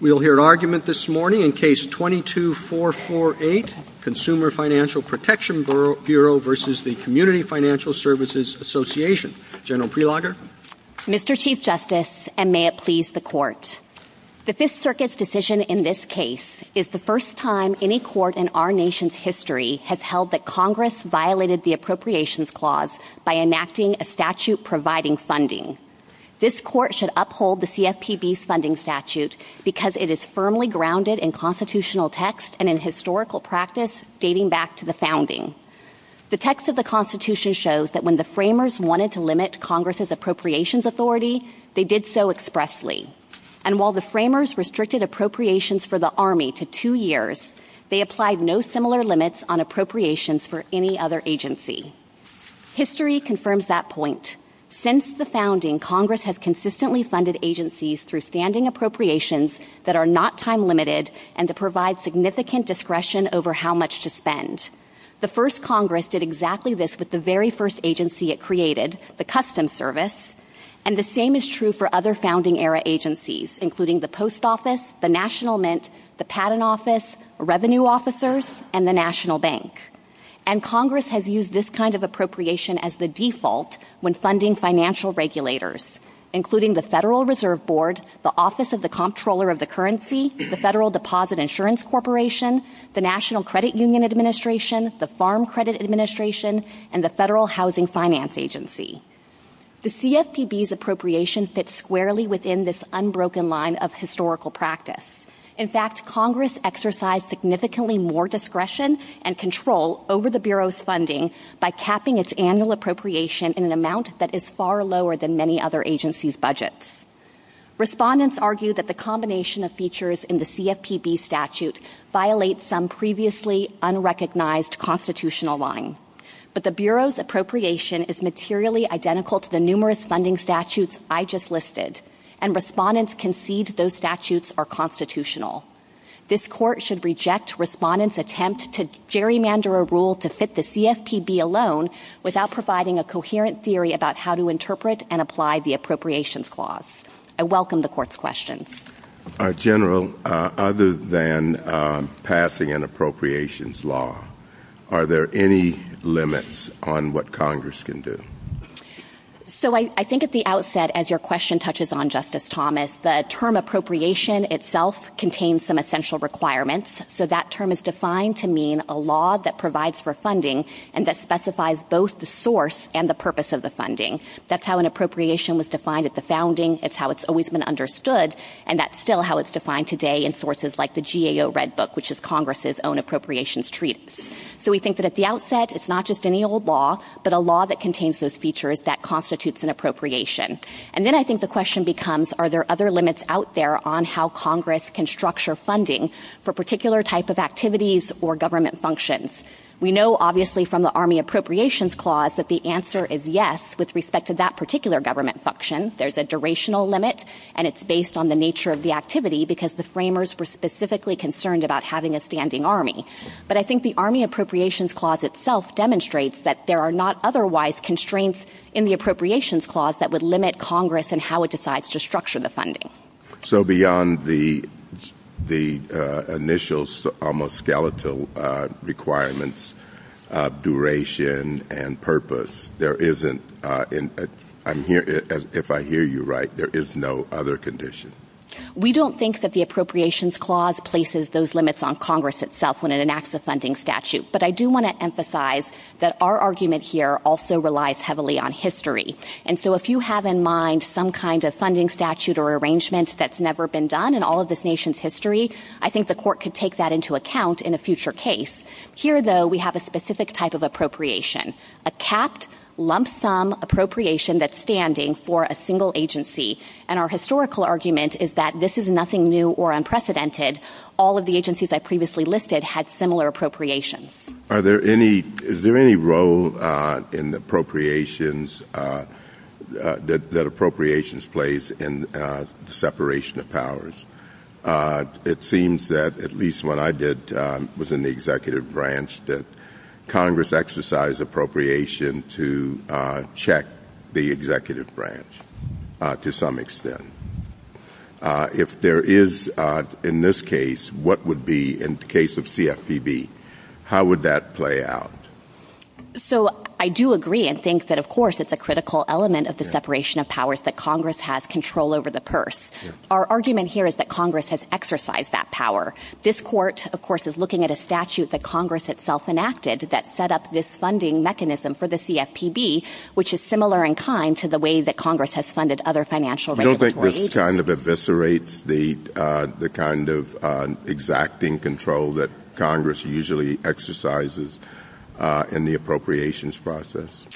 We'll hear an argument this morning in Case 22-448, Consumer Financial Protection Bureau versus the Community Financial Services Association. General Prelogar. Mr. Chief Justice, and may it please the Court. The Fifth Circuit's decision in this case is the first time any court in our nation's history has held that Congress violated the Appropriations Clause by enacting a statute providing funding. This Court should uphold the CFPB's funding statute because it is firmly grounded in constitutional text and in historical practice dating back to the founding. The text of the Constitution shows that when the framers wanted to limit Congress's appropriations authority, they did so expressly. And while the framers restricted appropriations for the Army to two years, they applied no similar limits on appropriations for any other agency. History confirms that point. Since the founding, Congress has consistently funded agencies through standing appropriations that are not time-limited and that provide significant discretion over how much to spend. The first Congress did exactly this with the very first agency it created, the Customs Service, and the same is true for other founding-era agencies, including the Post Office, the National Mint, the Patent Office, revenue officers, and the National Bank. And Congress has used this kind of appropriation as the default when funding financial regulators, including the Federal Reserve Board, the Office of the Comptroller of the Currency, the Federal Deposit Insurance Corporation, the National Credit Union Administration, the Farm Credit Administration, and the Federal Housing Finance Agency. The CFPB's appropriation fits squarely within this unbroken line of historical practice. In fact, Congress exercised significantly more discretion and control over the Bureau's funding by capping its annual appropriation in an amount that is far lower than many other agencies' budgets. Respondents argue that the combination of features in the CFPB statute violates some previously unrecognized constitutional line. But the Bureau's appropriation is materially identical to the numerous funding statutes I just listed, and respondents concede those statutes are constitutional. This Court should reject respondents' attempt to gerrymander a rule to fit the CFPB alone without providing a coherent theory about how to interpret and apply the Appropriations Clause. I welcome the Court's questions. Uh, General, uh, other than uh, passing an appropriations law, are there any limits on what Congress can do? So I think at the outset, as your question touches on, Justice Thomas, the term appropriation itself contains some essential requirements. So that term is defined to mean a law that provides for funding and that specifies both the source and the purpose of the funding. That's how an appropriation was defined at the founding. It's how it's always been understood. And that's still how it's defined today in sources like the GAO Red Book, which is Congress's own appropriations treatise. So we think that at the outset, it's not just any old law, but a law that contains those features that constitutes an appropriation. And then I think the question becomes, are there other limits out there on how Congress can structure funding for particular type of activities or government functions? We know, obviously, from the Army Appropriations Clause that the answer is yes with respect to that particular government function. There's a durational limit, and it's based on the nature of the activity because the framers were specifically concerned about having a standing Army. But I think the Army Appropriations Clause itself demonstrates that there are not otherwise constraints in the Appropriations Clause that would limit Congress and how it decides to structure the funding. So beyond the Uh, initial almost skeletal uh, requirements of duration and purpose, there isn't, uh, if I hear you right, there is no other condition? We don't think that the Appropriations Clause places those limits on Congress itself when it enacts a funding statute. But I do want to emphasize that our argument here also relies heavily on history. And so if you have in mind some kind of funding statute or arrangement that's never been done in all of this nation's history, I think the Court could take that into account in a future case. Here, though, we have a specific type of appropriation, a capped lump sum appropriation that's standing for a single agency. And our historical argument is that this is nothing new or unprecedented. All of the agencies I previously listed had similar appropriations. Are there any, is there any role uh, in appropriations uh, uh, that appropriations plays in the separation of powers? It seems that, at least when I did, um, was in the executive branch, that Congress exercise appropriation to check the executive branch to some extent. Uh, if there is, uh, in this case, what would be in the case of CFPB? How would that play out? So I do agree and think that, of course, it's a critical element of the separation of powers that Congress has control over the purse. Our argument here is that Congress has exercised that power. This court, of course, is looking at a statute that Congress itself enacted that set up this funding mechanism for the CFPB, which is similar in kind to the way that Congress has funded other financial you regulatory don't think this kind of eviscerates the uh, the kind of uh, exacting control that Congress usually exercises in the appropriations process?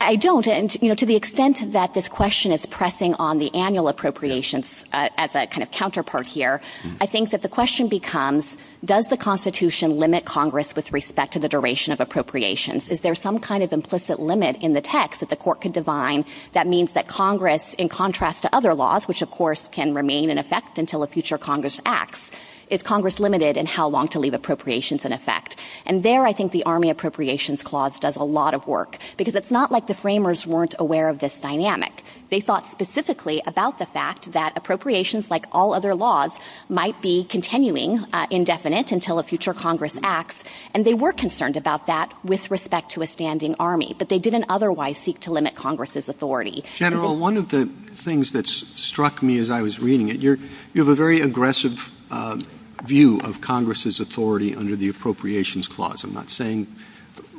I don't. And, you know, to the extent that this question is pressing on the annual appropriations uh, as a kind of counterpart here, mm-hmm. I think that the question becomes, does the Constitution limit Congress with respect to the duration of appropriations? Is there some kind of implicit limit in the text that the court could divine that means that Congress, in contrast to other laws, which of course can remain in effect until a future Congress acts, is Congress limited in how long to leave appropriations in effect? And there, I think the Army Appropriations Clause does a lot of work because it's not like the framers weren't aware of this dynamic. They thought specifically about the fact that appropriations, like all other laws, might be continuing uh, indefinite until a future Congress acts, and they were concerned about that with respect to a standing army, but they didn't otherwise seek to limit Congress's authority. General, one of the things that struck me as I was reading it, you have a very aggressive uh, view of Congress's authority under the Appropriations Clause. I'm not saying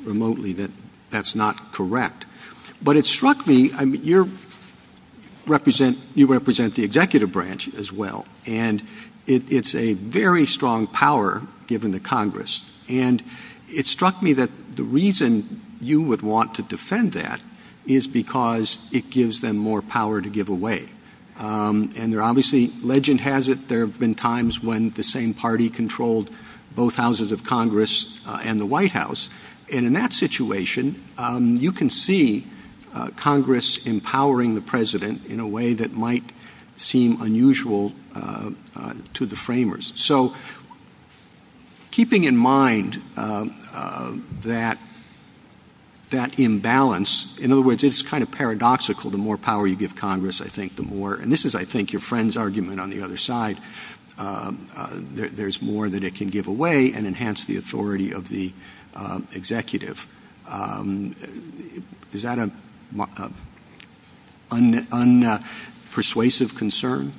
remotely that that's not correct. But it struck me, I mean, you represent, you represent the executive branch as well, and it, it's a very strong power given to Congress. And it struck me that the reason you would want to defend that is because it gives them more power to give away. Um, and there obviously, legend has it, there have been times when the same party controlled both houses of Congress uh, and the White House. And in that situation, um, you can see uh, Congress empowering the president in a way that might seem unusual uh, to the framers. So, keeping in mind that that imbalance. In other words, it's kind of paradoxical. The more power you give Congress, I think, the more, and this is, I think, your friend's argument on the other side, uh, uh, there, there's more that it can give away and enhance the authority of the uh, executive. Um, is that a, a unpersuasive concern?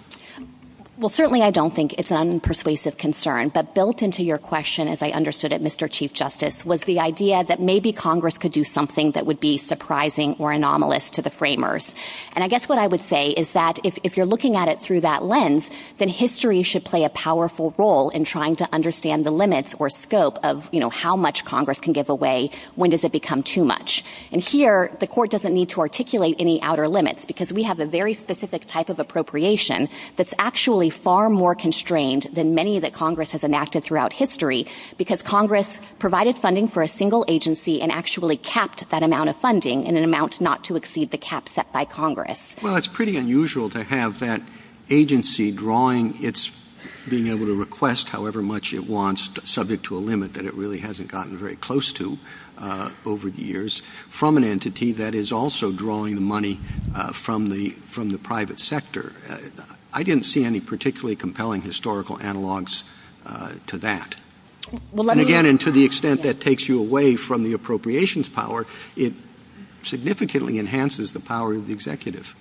Well, certainly I don't think it's an unpersuasive concern, but built into your question, as I understood it, Mr. Chief Justice, was the idea that maybe Congress could do something that would be surprising or anomalous to the framers. And I guess what I would say is that if, if you're looking at it through that lens, then history should play a powerful role in trying to understand the limits or scope of, you know, how much Congress can give away, when does it become too much. And here, the court doesn't need to articulate any outer limits because we have a very specific type of appropriation that's actually far more constrained than many that Congress has enacted throughout history because Congress provided funding for a single agency and actually capped that amount of funding in an amount not to exceed the cap set by Congress. Well, it's pretty unusual to have that agency drawing its being able to request however much it wants, subject to a limit that it really hasn't gotten very close to uh, over the years, from an entity that is also drawing the money uh, from the from the private sector. Uh, I didn't see any particularly compelling historical analogs uh, to that. And again, and to the extent that takes you away from the appropriations power, it significantly enhances the power of the executive.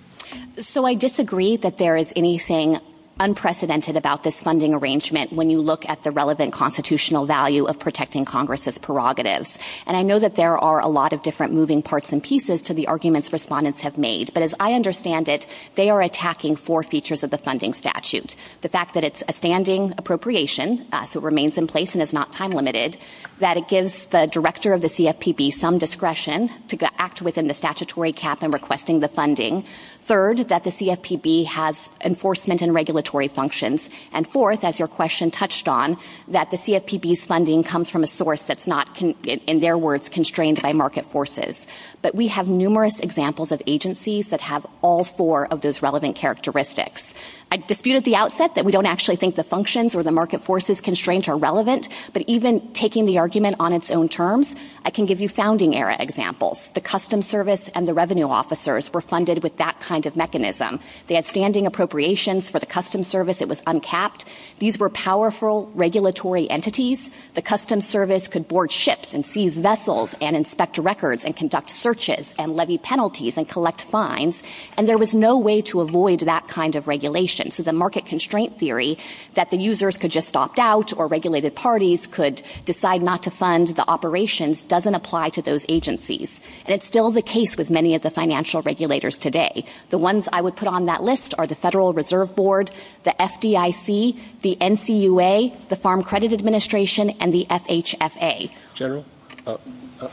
So I disagree that there is anything unprecedented about this funding arrangement when you look at the relevant constitutional value of protecting Congress's prerogatives. And I know that there are a lot of different moving parts and pieces to the arguments respondents have made, but as I understand it, they are attacking four features of the funding statute. The fact that it's a standing appropriation, uh, so it remains in place and is not time limited, that it gives the director of the CFPB some discretion to act within the statutory cap in requesting the funding, Third, that the CFPB has enforcement and regulatory functions. And fourth, as your question touched on, that the CFPB's funding comes from a source that's not, in their words, constrained by market forces. But we have numerous examples of agencies that have all four of those relevant characteristics. I dispute at the outset that we don't actually think the functions or the market forces constraints are relevant, but even taking the argument on its own terms, I can give you founding era examples. The Customs Service and the revenue officers were funded with that kind of mechanism. They had standing appropriations for the Customs Service, it was uncapped. These were powerful regulatory entities. The Customs Service could board ships and seize vessels and inspect records and conduct searches and levy penalties and collect fines. And there was no way to avoid that kind of regulation. So the market constraint theory that the users could just opt out or regulated parties could decide not to fund the operations doesn't apply to those agencies. And it's still the case with many of the financial regulators today. The ones I would put on that list are the Federal Reserve Board, the FDIC, the NCUA, the Farm Credit Administration, and the FHFA. General, uh,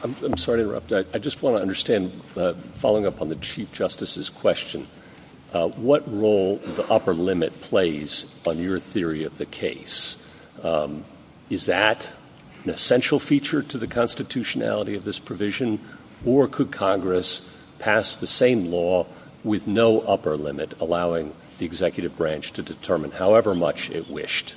I'm sorry to interrupt. I just want to understand, uh, following up on the Chief Justice's question, what role the upper limit plays on your theory of the case. Um, is that an essential feature to the constitutionality of this provision, or could Congress pass the same law with no upper limit, allowing the executive branch to determine however much it wished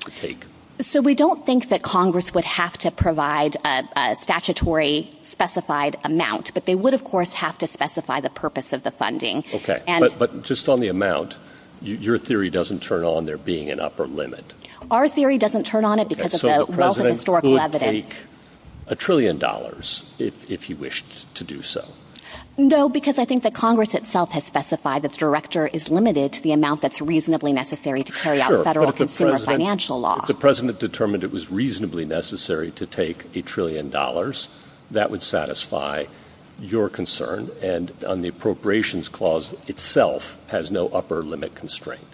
to take? So we don't think that Congress would have to provide a, statutory specified amount, but they would, of course, have to specify the purpose of the funding. Okay, but, but just on the amount, your theory doesn't turn on there being an upper limit. Our theory doesn't turn on it because of the, wealth of historical evidence. So the president could Take a trillion dollars if he wished to do so. No, because I think that Congress itself has specified that the director is limited to the amount that's reasonably necessary to carry out federal consumer financial law. If the president determined it was reasonably necessary to take a trillion dollars, that would satisfy your concern, and on the appropriations clause itself has no upper limit constraint.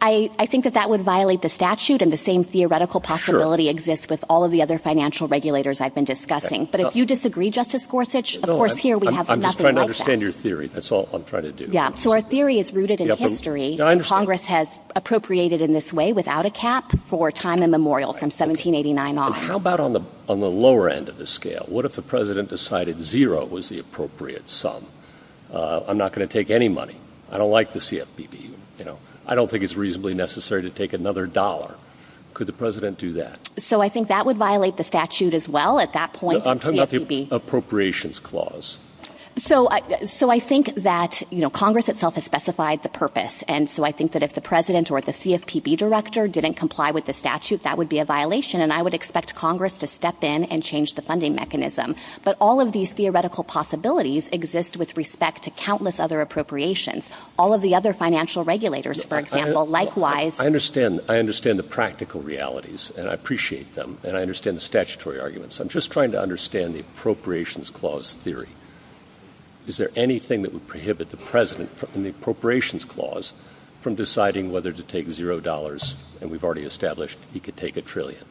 I, think that that would violate the statute, and the same theoretical possibility exists with all of the other financial regulators I've been discussing. But if uh, you disagree, Justice Gorsuch, of course, here we I'm, have I'm nothing just trying like to understand that. your theory. That's all I'm trying to do. Yeah. So our theory is rooted in history. Congress has appropriated in this way without a cap for time immemorial from 1789 on. How about on the on the lower end of the scale? What if the president decided zero was the appropriate sum? Uh, I'm not going to take any money. I don't like the CFPB. You know, I don't think it's reasonably necessary to take another dollar. Could the president do that? So I think that would violate the statute as well. At that point, I'm talking about the appropriations clause. So, I, so I think that you know Congress itself has specified the purpose, and so I think that if the president or the CFPB director didn't comply with the statute, that would be a violation, and I would expect Congress to step in and change the funding mechanism. But all of these theoretical possibilities exist with respect to countless other appropriations. All of the other financial regulators, for example, likewise. I understand. I understand the practical realities, and I appreciate them, and I understand the statutory arguments. I'm just trying to understand the appropriations clause theory is there anything that would prohibit the president in the appropriations clause from deciding whether to take zero dollars, and we've already established he could take a trillion?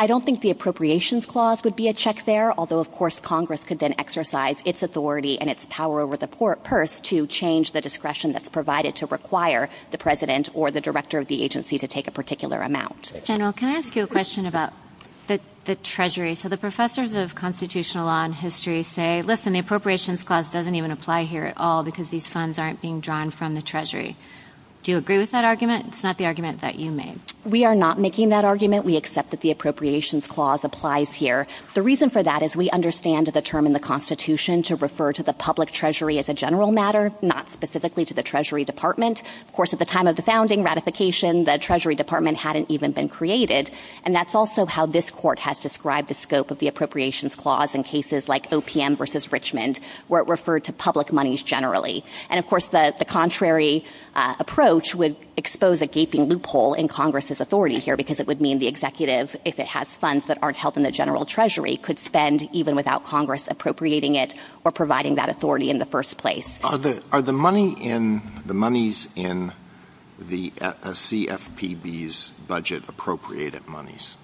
I don't think the appropriations clause would be a check there, although, of course, Congress could then exercise its authority and its power over the purse to change the discretion that's provided to require the president or the director of the agency to take a particular amount. General, can I ask you a question about the, Treasury. So the professors of constitutional law and history say, listen, the appropriations clause doesn't even apply here at all because these funds aren't being drawn from the Treasury. Do you agree with that argument? It's not the argument that you made. We are not making that argument. We accept that the appropriations clause applies here. The reason for that is we understand the term in the Constitution to refer to the public treasury as a general matter, not specifically to the Treasury Department. Of course, at the time of the founding ratification, the Treasury Department hadn't even been created. And that's also how this court has described the scope of the appropriations clause in cases like OPM versus Richmond, where it referred to public monies generally. And of course, the, contrary uh, approach approach would expose a gaping loophole in Congress's authority here because it would mean the executive, if it has funds that aren't held in the general treasury, could spend even without Congress appropriating it or providing that authority in the first place. Are the monies in the uh, CFPB's budget appropriated monies?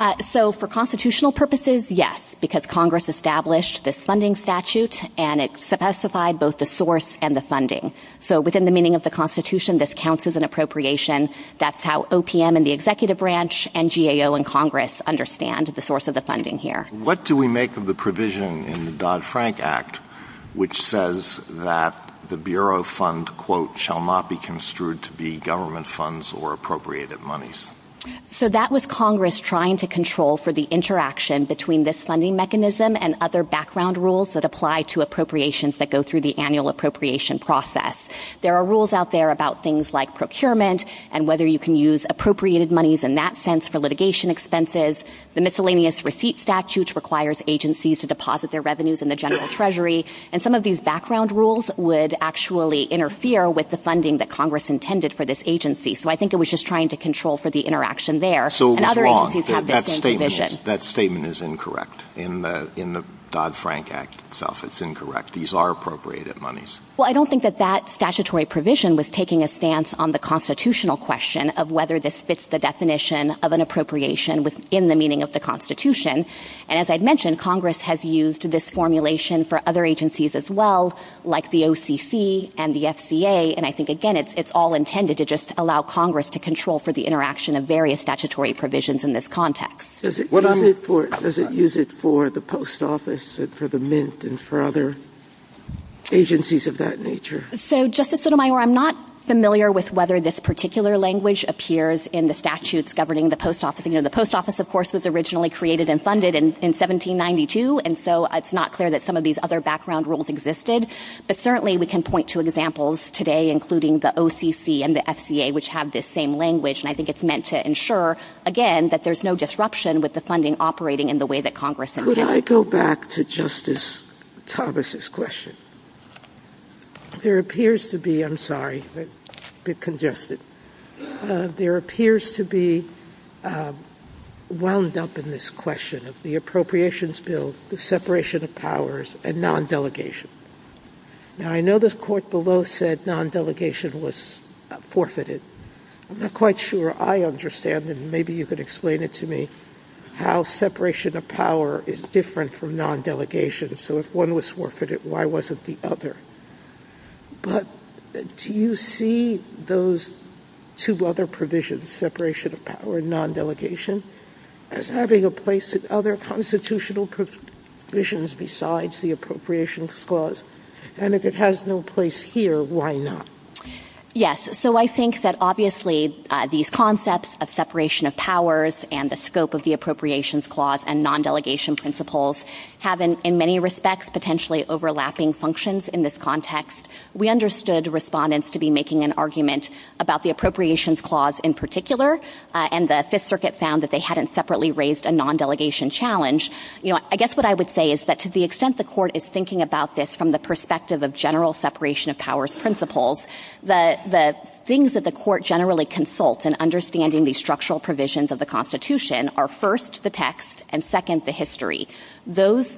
Uh, so for constitutional purposes, yes, because Congress established this funding statute and it specified both the source and the funding. So within the meaning of the Constitution, this counts as an appropriation. That's how OPM and the executive branch and GAO and Congress understand the source of the funding here. What do we make of the provision in the Dodd-Frank Act which says that the Bureau fund, quote, shall not be construed to be government funds or appropriated monies? So that was Congress trying to control for the interaction between this funding mechanism and other background rules that apply to appropriations that go through the annual appropriation process. There are rules out there about things like procurement and whether you can use appropriated monies in that sense for litigation expenses. The miscellaneous receipt statute requires agencies to deposit their revenues in the general treasury. And some of these background rules would actually interfere with the funding that Congress intended for this agency. So I think it was just trying to control for the interaction there. So and other wrong. agencies have that statement. Is, that statement is incorrect in the in the Dodd-Frank Act itself. It's incorrect. These are appropriated monies. Well, I don't think that that statutory provision was taking a stance on the constitutional question of whether this fits the definition of an appropriation within the meaning of the Constitution. And as I'd mentioned, Congress has used this formulation for other agencies as well, like the OCC and the FCA. And I think, again, it's, it's all intended to just allow Congress to control for the interaction of various statutory provisions in this context. Does it, use it, for, does it use it for the post office and for the mint and for other agencies of that nature? So, Justice Sotomayor, I'm not familiar with whether this particular language appears in the statutes governing the post office. You know, the post office, of course, was originally created and funded in, in 1792, and so it's not clear that some of these other background rules existed. But certainly we can point to examples today, including the OCC and the FCA, which have this same language. And I think it's meant to ensure, again, that there's no disruption with the funding operating in the way that Congress intended. Could I go back to Justice Thomas's question? There appears to be, I'm sorry, a bit congested. Uh, there appears to be uh, wound up in this question of the appropriations bill, the separation of powers, and non delegation. Now, I know the court below said non delegation was uh, forfeited. I'm not quite sure I understand, and maybe you could explain it to me, how separation of power is different from non delegation. So, if one was forfeited, why wasn't the other? But do you see those two other provisions, separation of power and non-delegation, as having a place in other constitutional provisions besides the appropriations clause? And if it has no place here, why not? Yes. So I think that obviously uh, these concepts of separation of powers and the scope of the appropriations clause and non-delegation principles have in, many respects potentially overlapping functions in this context. We understood respondents to be making an argument about the appropriations clause in particular, uh, and the Fifth Circuit found that they hadn't separately raised a non-delegation challenge. You know, I guess what I would say is that to the extent the court is thinking about this from the perspective of general separation of powers principles, the things that the court generally consults in understanding the structural provisions of the Constitution are first the text and second the history. Those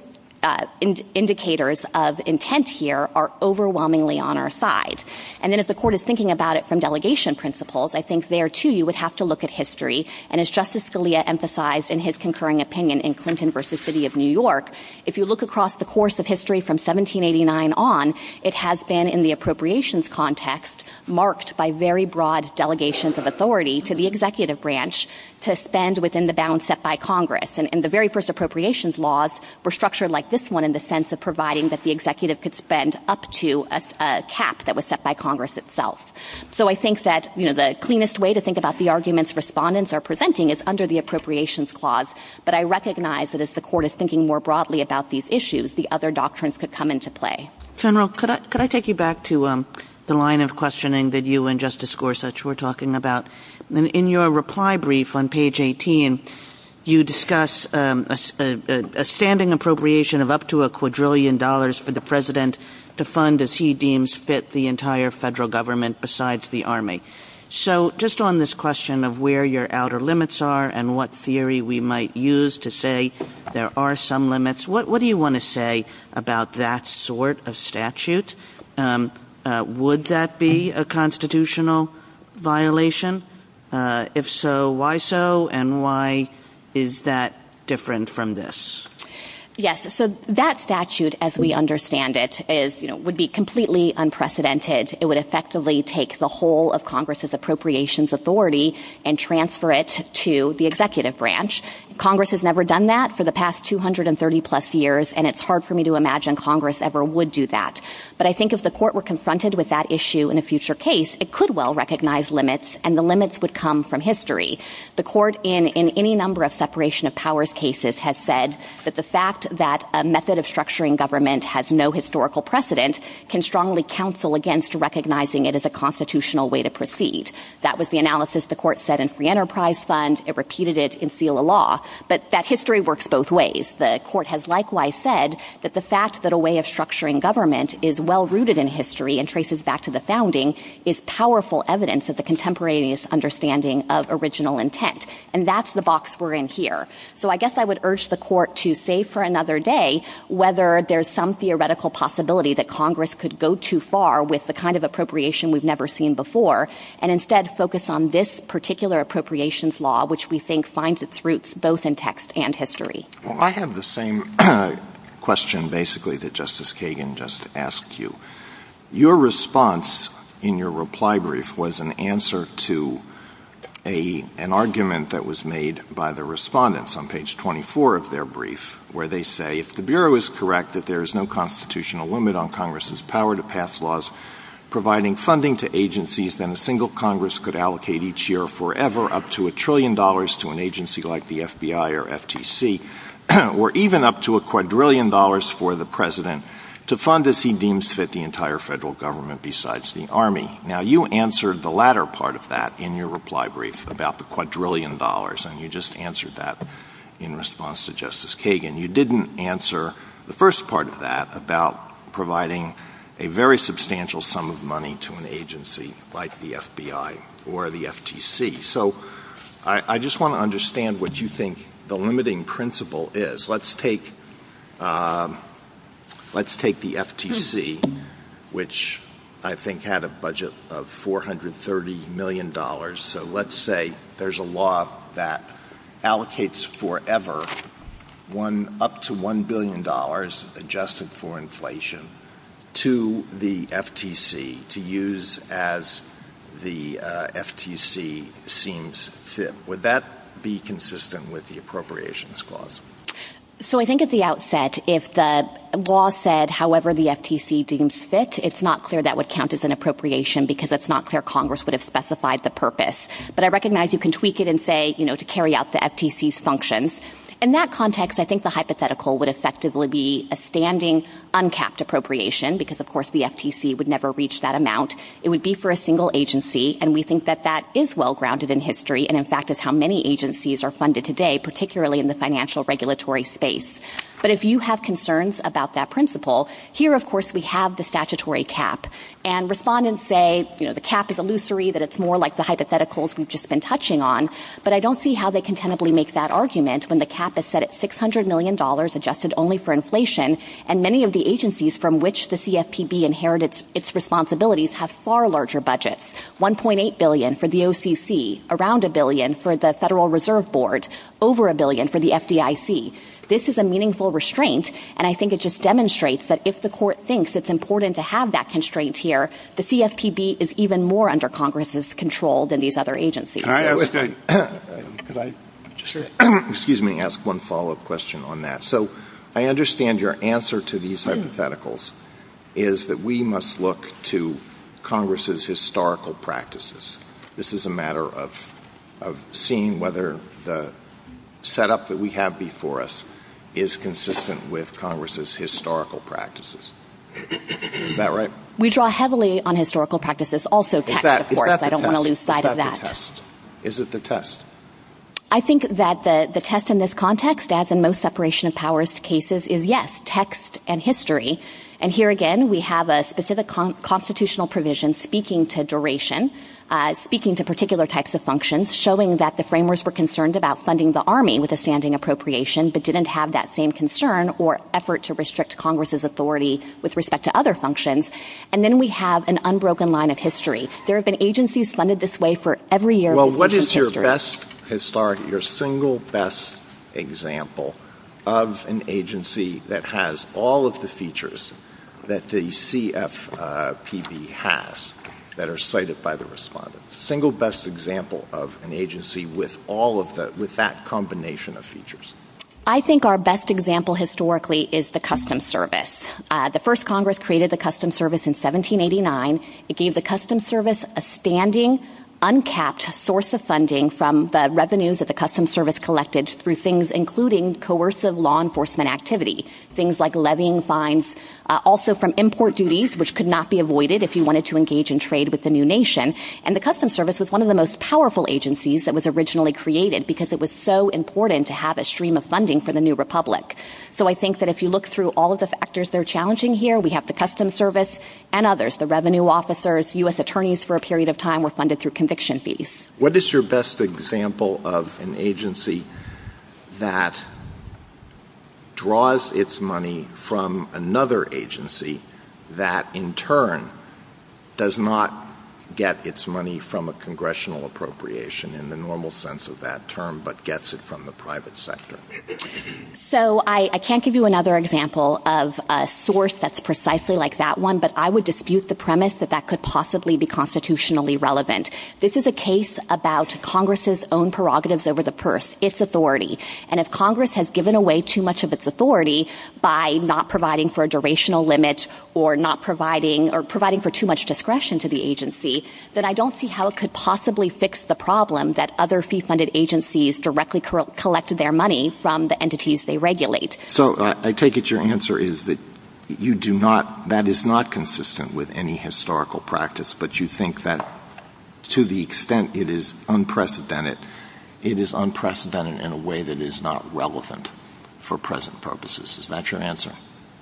Uh, indicators of intent here are overwhelmingly on our side. And then if the court is thinking about it from delegation principles, I think there too you would have to look at history. And as Justice Scalia emphasized in his concurring opinion in Clinton versus City of New York, if you look across the course of history from 1789 on, it has been in the appropriations context marked by very broad delegations of authority to the executive branch to spend within the bounds set by Congress. And, and the very first appropriations laws were structured like this one in the sense of providing that the executive could spend up to a, cap that was set by Congress itself. So I think that, you know, the cleanest way to think about the arguments respondents are presenting is under the appropriations clause. But I recognize that as the court is thinking more broadly about these issues, the other doctrines could come into play. General, could I, could I take you back to um, the line of questioning that you and Justice Gorsuch were talking about? In your reply brief on page 18, you discuss um, a, standing appropriation of up to a quadrillion dollars for the president to fund as he deems fit the entire federal government besides the army. So just on this question of where your outer limits are and what theory we might use to say there are some limits, what, what do you want to say about that sort of statute? Um, uh, would that be a constitutional violation? Uh, if so, why so, and why is that different from this? Yes. So that statute, as we understand it, is, you know, would be completely unprecedented. It would effectively take the whole of Congress's appropriations authority and transfer it to the executive branch. Congress has never done that for the past 230 plus years, and it's hard for me to imagine Congress ever would do that. But I think if the court were confronted with that issue in a future case, it could well recognize limits, and the limits would come from history. The court in any number of separation of powers cases has said that the fact that a method of structuring government has no historical precedent can strongly counsel against recognizing it as a constitutional way to proceed. That was the analysis the court said in Free Enterprise Fund. It repeated it in Seila Law. But that history works both ways. The court has likewise said that the fact that a way of structuring government is well-rooted in history and traces back to the founding is powerful evidence of the contemporaneous understanding of original intent. And that's the box we're in here. So I guess I would urge the court to save for another day whether there's some theoretical possibility that Congress could go too far with the kind of appropriation we've never seen before, and instead focus on this particular appropriations law, which we think finds its roots both in text and history. Well, I have the same uh, question, basically, that Justice Kagan just asked you. Your response in your reply brief was an answer to an argument that was made by the respondents on page 24 of their brief, where they say, if the Bureau is correct that there is no constitutional limit on Congress's power to pass laws providing funding to agencies, than a single Congress could allocate each year forever up to a trillion dollars to an agency like the FBI or FTC, or even up to a quadrillion dollars for the President to fund as he deems fit the entire federal government besides the Army. Now, you answered the latter part of that in your reply brief about the quadrillion dollars, and you just answered that in response to Justice Kagan. You didn't answer the first part of that about providing a very substantial sum of money to an agency like the FBI or the FTC. So I just want to understand what you think the limiting principle is. Let's take um, the FTC, which I think had a budget of $430 million. So let's say there's a law that allocates forever up to $1 billion adjusted for inflation to the FTC to use as the uh, FTC seems fit. Would that be consistent with the Appropriations Clause? So I think at the outset, if the law said, however the FTC deems fit, it's not clear that would count as an appropriation because it's not clear Congress would have specified the purpose. But I recognize you can tweak it and say, you know, to carry out the FTC's functions. In that context, I think the hypothetical would effectively be a standing uncapped appropriation because, of course, the FTC would never reach that amount. It would be for a single agency, and we think that that is well-grounded in history and, in fact, is how many agencies are funded today, particularly in the financial regulatory space. But if you have concerns about that principle, here, of course, we have the statutory cap. And respondents say, you know, the cap is illusory, that it's more like the hypotheticals we've just been touching on. But I don't see how they can tentatively make that argument when the cap is set at $600 million adjusted only for inflation, and many of the agencies from which the CFPB inherited its responsibilities have far larger budgets, 1.8 billion for the OCC, around a billion for the Federal Reserve Board, over a billion for the FDIC. This is a meaningful restraint, and I think it just demonstrates that if the court thinks it's important to have that constraint here, the CFPB is even more under Congress's control than these other agencies. Can I just excuse me, ask one follow-up question on that? So I understand your answer to these hypotheticals is that we must look to Congress's historical practices. This is a matter of seeing whether the setup that we have before us is consistent with Congress's historical practices. Is that right? We draw heavily on historical practices, also text, of course. I don't want to lose sight of that. Is it the test? I think that the test in this context, as in most separation of powers cases, is yes, text and history. And here again, we have a specific constitutional provision speaking to duration, Uh, speaking to particular types of functions, showing that the framers were concerned about funding the Army with a standing appropriation, but didn't have that same concern or effort to restrict Congress's authority with respect to other functions. And then we have an unbroken line of history. There have been agencies funded this way for every year. Well, what is your best historic, your single best example of an agency that has all of the features that the CFPB has that are cited by the respondents. Single best example of an agency with all of the, with that combination of features. I think our best example historically is the Customs Service. Uh, the first Congress created the Customs Service in 1789. It gave the Customs Service a standing uncapped source of funding from the revenues that the Customs Service collected through things including coercive law enforcement activity, things like levying fines, Uh, also from import duties, which could not be avoided if you wanted to engage in trade with the new nation. And the Customs Service was one of the most powerful agencies that was originally created because it was so important to have a stream of funding for the new republic. So I think that if you look through all of the factors they're challenging here, we have the Customs Service and others, the revenue officers, U.S. attorneys for a period of time were funded through conviction fees. What is your best example of an agency that draws its money from another agency that in turn does not get its money from a congressional appropriation in the normal sense of that term, but gets it from the private sector? So I, can't give you another example of a source that's precisely like that one, but I would dispute the premise that that could possibly be constitutionally relevant. This is a case about Congress's own prerogatives over the purse, its authority. And if Congress has given away too much of its authority by not providing for a durational limit or not providing or providing for too much discretion to the agency, then I don't see how it could possibly fix the problem that other fee-funded agencies directly co- collect their money from the entities they regulate. So uh, I take it your answer is that you do not, that is not consistent with any historical practice, but you think that to the extent it is unprecedented, it is unprecedented in a way that is not relevant for present purposes. Is that your answer?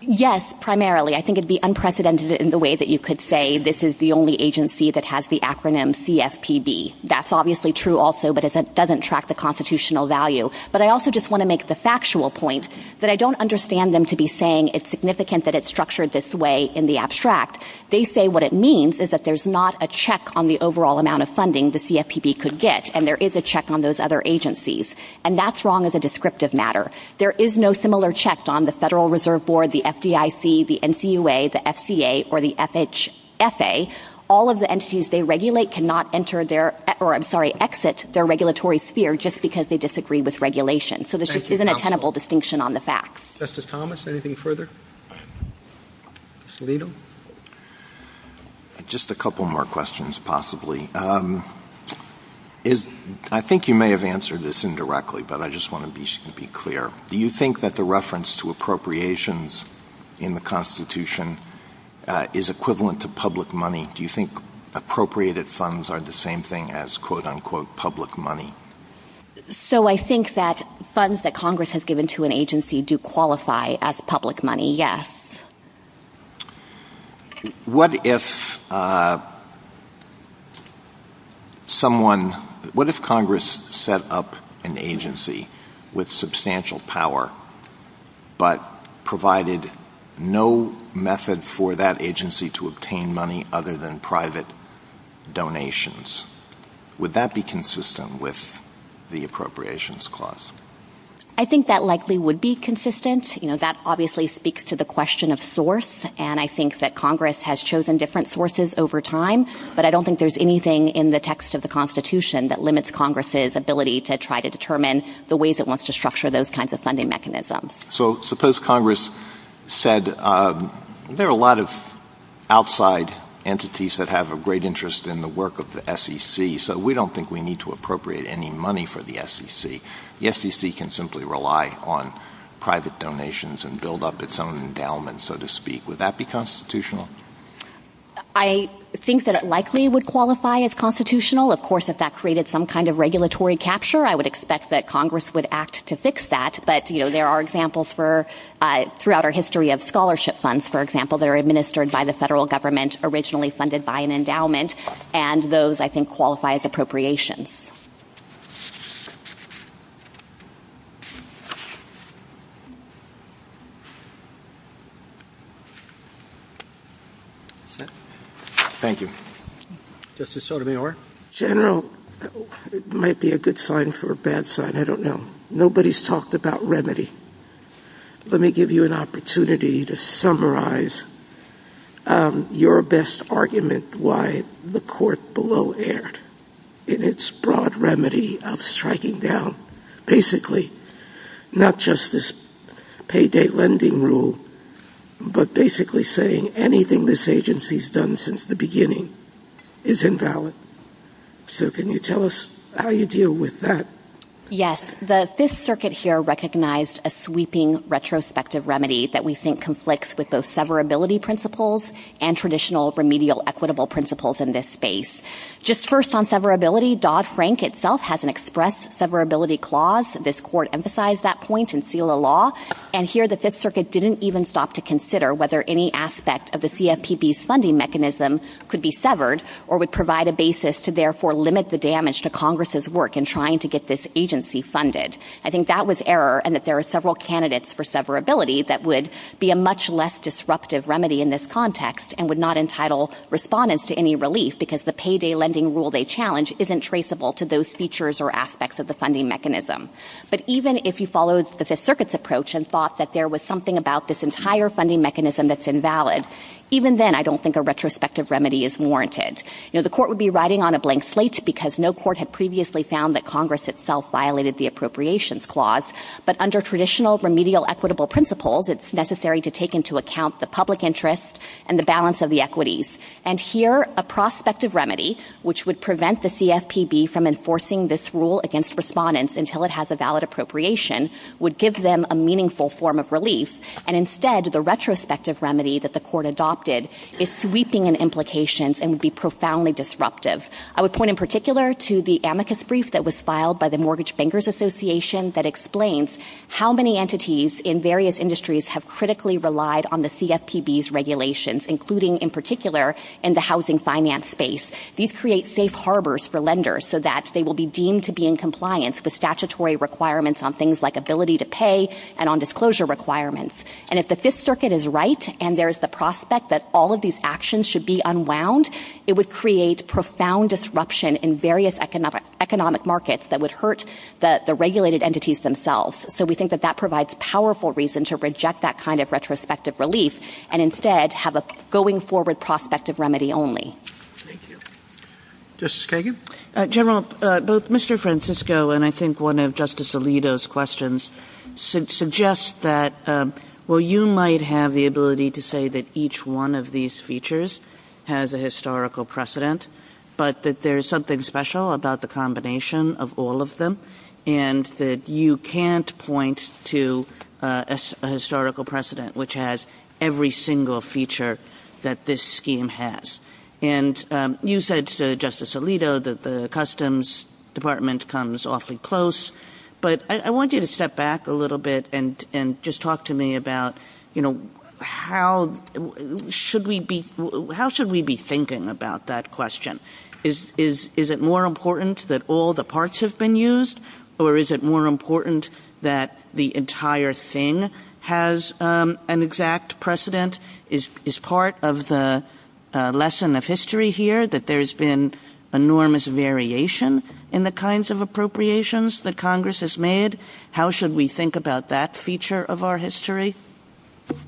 Yes, primarily. I think it'd be unprecedented in the way that you could say this is the only agency that has the acronym CFPB. That's obviously true also, but it doesn't track the constitutional value. But I also just want to make the factual point that I don't understand them to be saying it's significant that it's structured this way in the abstract. They say what it means is that there's not a check on the overall amount of funding the CFPB could get, and there is a check on those other agencies. And that's wrong as a descriptive matter. There is no similar check on the Federal Reserve Board, the FDIC, the NCUA, the FCA, or the FHFA, all of the entities they regulate cannot enter their, or I'm sorry, exit their regulatory sphere just because they disagree with regulation. So this just isn't a tenable distinction on the facts. Justice Thomas, anything further? Ms. Alito? Just a couple more questions, possibly. Um, is I think you may have answered this indirectly, but I just want to be, be clear. Do you think that the reference to appropriations in the Constitution uh, is equivalent to public money? Do you think appropriated funds are the same thing as quote unquote public money? So I think that funds that Congress has given to an agency do qualify as public money, yes. What if uh, someone, what if Congress set up an agency with substantial power, but provided no method for that agency to obtain money other than private donations? Would that be consistent with the appropriations clause? I think that likely would be consistent. You know, that obviously speaks to the question of source, and I think that Congress has chosen different sources over time, but I don't think there's anything in the text of the Constitution that limits Congress's ability to try to determine the ways it wants to structure those kinds of funding mechanisms. So suppose Congress said um, there are a lot of outside entities that have a great interest in the work of the SEC, so we don't think we need to appropriate any money for the SEC. The SEC can simply rely on private donations and build up its own endowment, so to speak. Would that be constitutional? I think that it likely would qualify as constitutional. Of course, if that created some kind of regulatory capture, I would expect that Congress would act to fix that. But, you know, there are examples for, uh, throughout our history of scholarship funds, for example, that are administered by the federal government, originally funded by an endowment, and those, I think, qualify as appropriations. Thank you. Justice Sotomayor? General, it might be a good sign for a bad sign. I don't know. Nobody's talked about remedy. Let me give you an opportunity to summarize um, your best argument why the court below erred in its broad remedy of striking down basically not just this payday lending rule, but basically saying anything this agency's done since the beginning is invalid. So can you tell us how you deal with that? Yes, the Fifth Circuit here recognized a sweeping retrospective remedy that we think conflicts with both severability principles and traditional remedial equitable principles in this space. Just first on severability, Dodd-Frank itself has an express severability clause. This court emphasized that point in Seila Law. And here the Fifth Circuit didn't even stop to consider whether any aspect of the CFPB's funding mechanism could be severed or would provide a basis to therefore limit the damage to Congress's work in trying to get this agency agency funded. I think that was error and that there are several candidates for severability that would be a much less disruptive remedy in this context and would not entitle respondents to any relief because the payday lending rule they challenge isn't traceable to those features or aspects of the funding mechanism. But even if you followed the Fifth Circuit's approach and thought that there was something about this entire funding mechanism that's invalid, even then, I don't think a retrospective remedy is warranted. You know, the court would be writing on a blank slate because no court had previously found that Congress itself violated the appropriations clause. But under traditional remedial equitable principles, it's necessary to take into account the public interest and the balance of the equities. And here, a prospective remedy, which would prevent the CFPB from enforcing this rule against respondents until it has a valid appropriation, would give them a meaningful form of relief. And instead, the retrospective remedy that the court adopted adopted is sweeping in implications and would be profoundly disruptive. I would point in particular to the amicus brief that was filed by the Mortgage Bankers Association that explains how many entities in various industries have critically relied on the CFPB's regulations, including in particular in the housing finance space. These create safe harbors for lenders so that they will be deemed to be in compliance with statutory requirements on things like ability to pay and on disclosure requirements. And if the Fifth Circuit is right and there's the prospect that all of these actions should be unwound, it would create profound disruption in various economic, economic markets that would hurt the, the regulated entities themselves. So we think that that provides powerful reason to reject that kind of retrospective relief and instead have a going forward prospective remedy only. Thank you. Justice Kagan? Uh, General, uh, both Mr. Francisco and I think one of Justice Alito's questions su- suggests that um, well, you might have the ability to say that each one of these features has a historical precedent, but that there's something special about the combination of all of them, and that you can't point to uh, a, historical precedent which has every single feature that this scheme has. And um, you said to Justice Alito that the Customs Department comes awfully close. But I, want you to step back a little bit and, and just talk to me about, you know, how should we be how should we be thinking about that question? Is is is it more important that all the parts have been used, or is it more important that the entire thing has um, an exact precedent? Is is part of the uh, lesson of history here that there's been enormous variation in the kinds of appropriations that Congress has made? How should we think about that feature of our history?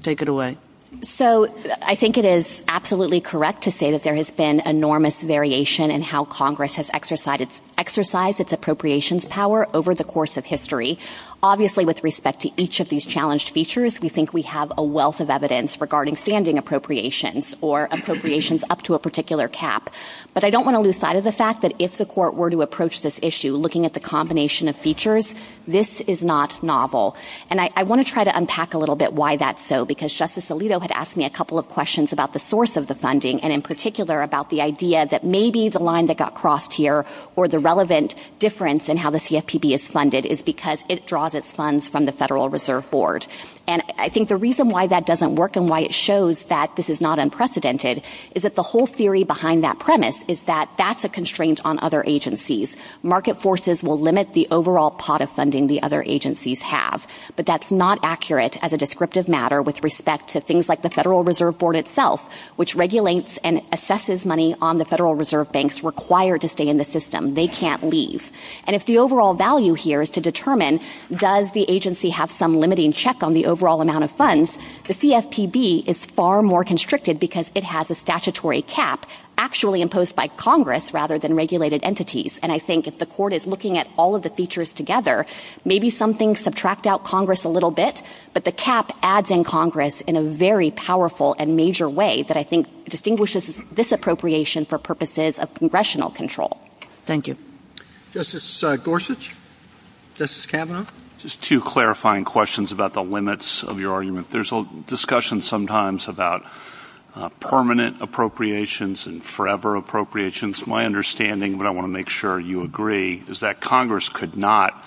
Take it away. So I think it is absolutely correct to say that there has been enormous variation in how Congress has exercised its, appropriations power over the course of history. Obviously, with respect to each of these challenged features, we think we have a wealth of evidence regarding standing appropriations or appropriations up to a particular cap. But I don't want to lose sight of the fact that if the court were to approach this issue looking at the combination of features, this is not novel. And I, want to try to unpack a little bit why that's so, because Justice Alito had asked me a couple of questions about the source of the funding, and in particular about the idea that maybe the line that got crossed here or the relevant difference in how the CFPB is funded is because it draws draws its funds from the Federal Reserve Board. And I think the reason why that doesn't work and why it shows that this is not unprecedented is that the whole theory behind that premise is that that's a constraint on other agencies. Market forces will limit the overall pot of funding the other agencies have. But that's not accurate as a descriptive matter with respect to things like the Federal Reserve Board itself, which regulates and assesses money on the Federal Reserve banks required to stay in the system. They can't leave. And if the overall value here is to determine does the agency have some limiting check on the overall amount of funds, the CFPB is far more constricted because it has a statutory cap actually imposed by Congress rather than regulated entities. And I think if the court is looking at all of the features together, maybe something subtract out Congress a little bit, but the cap adds in Congress in a very powerful and major way that I think distinguishes this appropriation for purposes of congressional control. Thank you. Justice uh, Gorsuch? Justice Kavanaugh? Just two clarifying questions about the limits of your argument. There's a discussion sometimes about uh, permanent appropriations and forever appropriations. My understanding, but I want to make sure you agree, is that Congress could not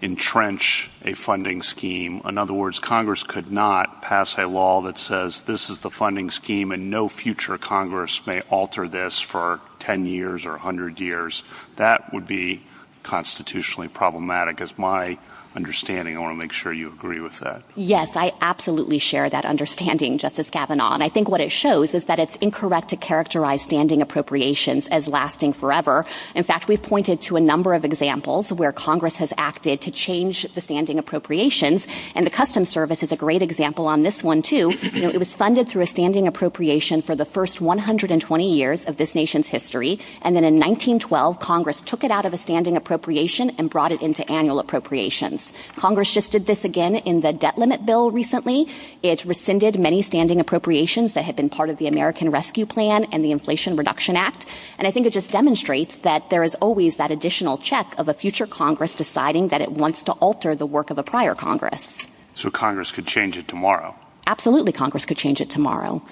entrench a funding scheme. In other words, Congress could not pass a law that says this is the funding scheme and no future Congress may alter this for 10 years or 100 years. That would be constitutionally problematic, as my understanding. I want to make sure you agree with that. Yes, I absolutely share that understanding, Justice Kavanaugh. And I think what it shows is that it's incorrect to characterize standing appropriations as lasting forever. In fact, we've pointed to a number of examples where Congress has acted to change the standing appropriations. And the Customs Service is a great example on this one, too. You know, it was funded through a standing appropriation for the first 120 years of this nation's history. And then in 1912, Congress took it out of a standing appropriation and brought it into annual appropriations. Congress just did this again in the debt limit bill recently. It rescinded many standing appropriations that had been part of the American Rescue Plan and the Inflation Reduction Act. And I think it just demonstrates that there is always that additional check of a future Congress deciding that it wants to alter the work of a prior Congress. So Congress could change it tomorrow? Absolutely, Congress could change it tomorrow.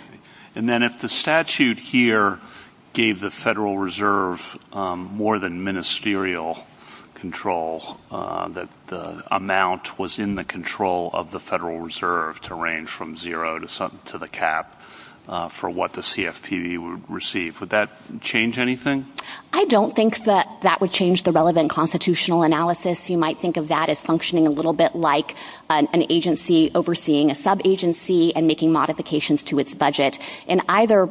And then if the statute here gave the Federal Reserve um, more than ministerial control, uh, that the amount was in the control of the Federal Reserve to range from zero to, the cap uh, for what the CFPB would receive. Would that change anything? I don't think that that would change the relevant constitutional analysis. You might think of that as functioning a little bit like an agency overseeing a sub-agency and making modifications to its budget. In either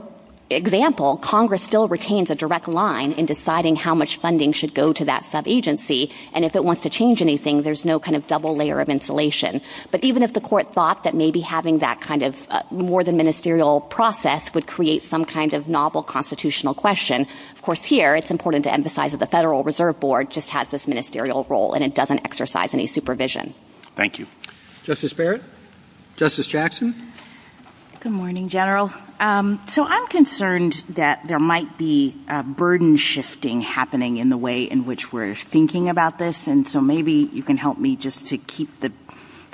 example, Congress still retains a direct line in deciding how much funding should go to that sub-agency. And if it wants to change anything, there's no kind of double layer of insulation. But even if the court thought that maybe having that kind of uh, more than ministerial process would create some kind of novel constitutional question, of course here it's important to emphasize that the Federal Reserve Board just has this ministerial role and it doesn't exercise any supervision. Thank you. Justice Barrett? Justice Jackson? Good morning, General. Um, so I'm concerned that there might be a burden shifting happening in the way in which we're thinking about this, and so maybe you can help me just to keep the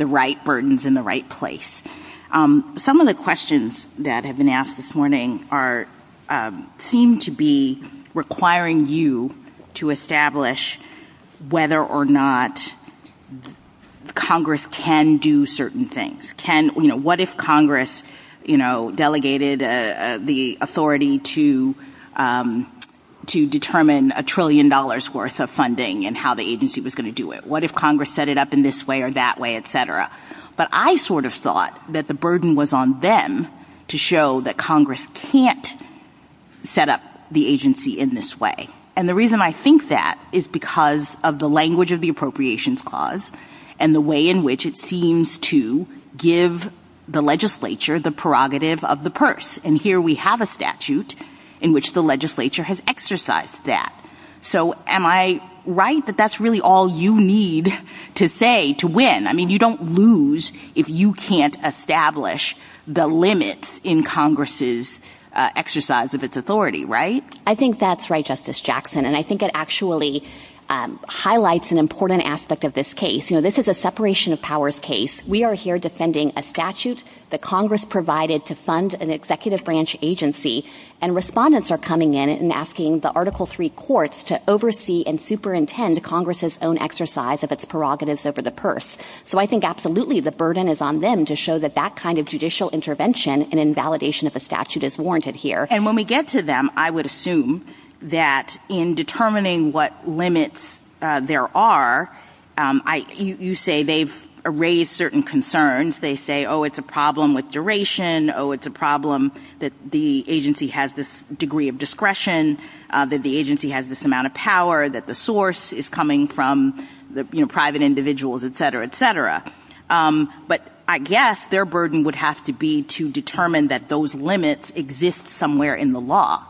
right burdens in the right place. Um, some of the questions that have been asked this morning um, seem to be requiring you to establish whether or not Congress can do certain things. What if Congress you know, delegated uh, uh, the authority to um, to determine a trillion dollars worth of funding and how the agency was going to do it. What if Congress set it up in this way or that way, et cetera? But I sort of thought that the burden was on them to show that Congress can't set up the agency in this way. And the reason I think that is because of the language of the Appropriations Clause and the way in which it seems to give the legislature the prerogative of the purse. And here we have a statute in which the legislature has exercised that. So am I right that that's really all you need to say to win? I mean, you don't lose if you can't establish the limits in Congress's uh, exercise of its authority, right? I think that's right, Justice Jackson. And I think it actually Um, highlights an important aspect of this case. You know, this is a separation of powers case. We are here defending a statute that Congress provided to fund an executive branch agency, and respondents are coming in and asking the Article III courts to oversee and superintend Congress's own exercise of its prerogatives over the purse. So I think absolutely the burden is on them to show that that kind of judicial intervention and invalidation of a statute is warranted here. And when we get to them, I would assume that in determining what limits uh, there are, um, I, you, say they've raised certain concerns. They say, oh, it's a problem with duration. Oh, it's a problem that the agency has this degree of discretion, that the agency has this amount of power, that the source is coming from the you know private individuals, et cetera, et cetera. But I guess their burden would have to be to determine that those limits exist somewhere in the law.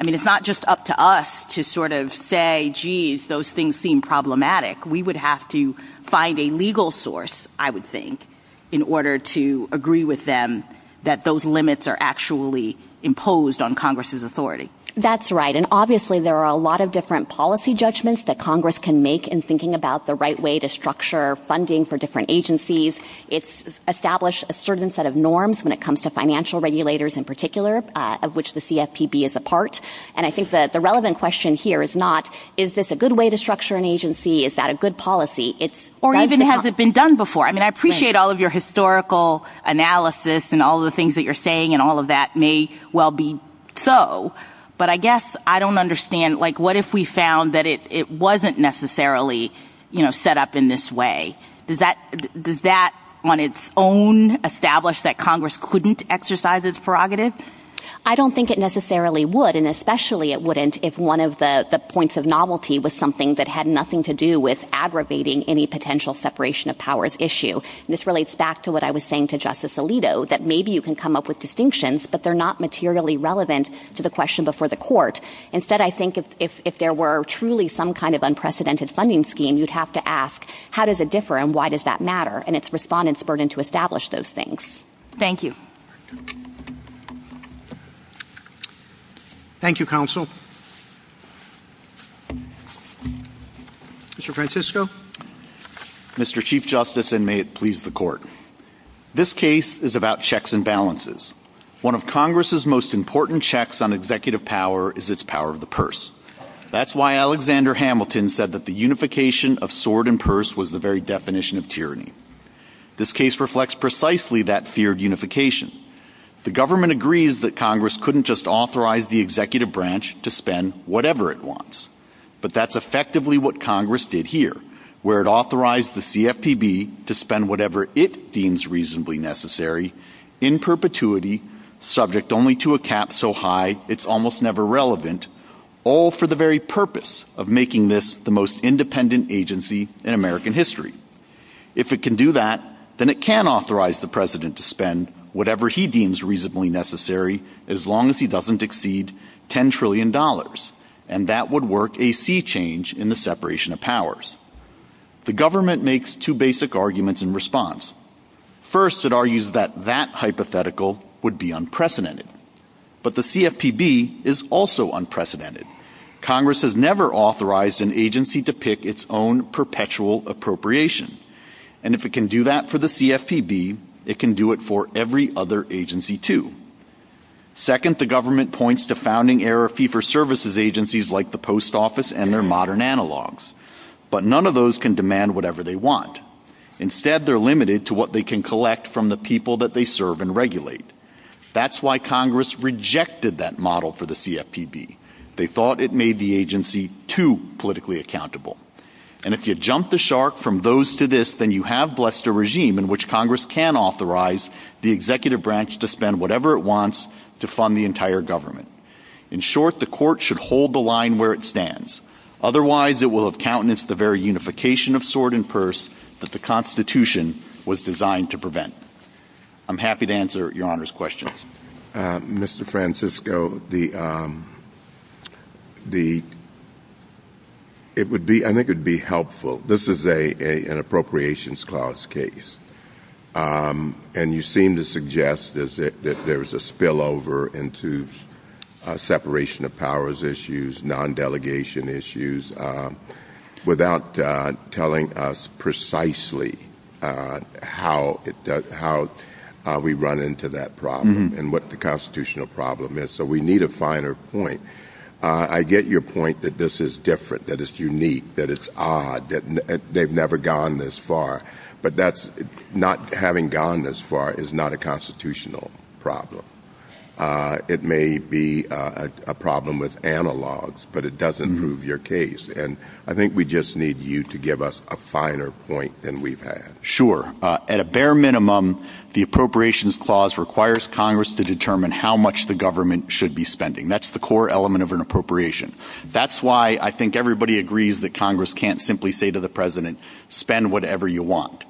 I mean, it's not just up to us to sort of say, geez, those things seem problematic. We would have to find a legal source, I would think, in order to agree with them that those limits are actually imposed on Congress's authority. That's right. And obviously, there are a lot of different policy judgments that Congress can make in thinking about the right way to structure funding for different agencies. It's established a certain set of norms when it comes to financial regulators in particular, uh, of which the CFPB is a part. And I think that the relevant question here is not, is this a good way to structure an agency? Is that a good policy? It's or even has it been done before? I mean, I appreciate all of your historical analysis and all the things that you're saying and all of that may well be so. But I guess I don't understand, like, what if we found that it wasn't necessarily, you know, set up in this way? Does that does that on its own establish that Congress couldn't exercise its prerogative? I don't think it necessarily would, and especially it wouldn't if one of the points of novelty was something that had nothing to do with aggravating any potential separation of powers issue. This relates back to what I was saying to Justice Alito, that maybe you can come up with distinctions, but they're not materially relevant to the question before the court. Instead, I think if there were truly some kind of unprecedented funding scheme, you'd have to ask, how does it differ and why does that matter? And it's respondents' burden to establish those things. Thank you. Thank you, counsel. Mr. Francisco? Mr. Chief Justice, and may it please the court. This case is about checks and balances. One of Congress's most important checks on executive power is its power of the purse. That's why Alexander Hamilton said that the unification of sword and purse was the very definition of tyranny. This case reflects precisely that feared unification. The government agrees that Congress couldn't just authorize the executive branch to spend whatever it wants. But that's effectively what Congress did here, where it authorized the CFPB to spend whatever it deems reasonably necessary in perpetuity, subject only to a cap so high it's almost never relevant, all for the very purpose of making this the most independent agency in American history. If it can do that, then it can authorize the president to spend whatever he deems reasonably necessary as long as he doesn't exceed $10 trillion. And that would work a sea change in the separation of powers. The government makes two basic arguments in response. First, it argues that that hypothetical would be unprecedented. But the CFPB is also unprecedented. Congress has never authorized an agency to pick its own perpetual appropriation. And if it can do that for the CFPB, it can do it for every other agency too. Second, the government points to founding-era fee-for-services agencies like the Post Office and their modern analogs. But none of those can demand whatever they want. Instead, they're limited to what they can collect from the people that they serve and regulate. That's why Congress rejected that model for the CFPB. They thought it made the agency too politically accountable. And if you jump the shark from those to this, then you have blessed a regime in which Congress can authorize the executive branch to spend whatever it wants to fund the entire government. In short, the court should hold the line where it stands. Otherwise, it will have countenanced the very unification of sword and purse that the Constitution was designed to prevent. I'm happy to answer Your Honor's questions. Mr. Francisco, I think it would be helpful. This is an appropriations clause case. Um, and you seem to suggest that there's a spillover into uh, separation of powers issues, non-delegation issues, um, without uh, telling us precisely uh, how we run into that problem mm-hmm. and what the constitutional problem is. So we need a finer point. I get your point that this is different, that it's unique, that it's odd, that they've never gone this far. But that's not having gone this far is not a constitutional problem. Uh, it may be uh, a, problem with analogs, but it doesn't mm-hmm. prove your case. And I think we just need you to give us a finer point than we've had. Sure. Uh, at a bare minimum, the appropriations clause requires Congress to determine how much the government should be spending. That's the core element of an appropriation. That's why I think everybody agrees that Congress can't simply say to the president, spend whatever you want.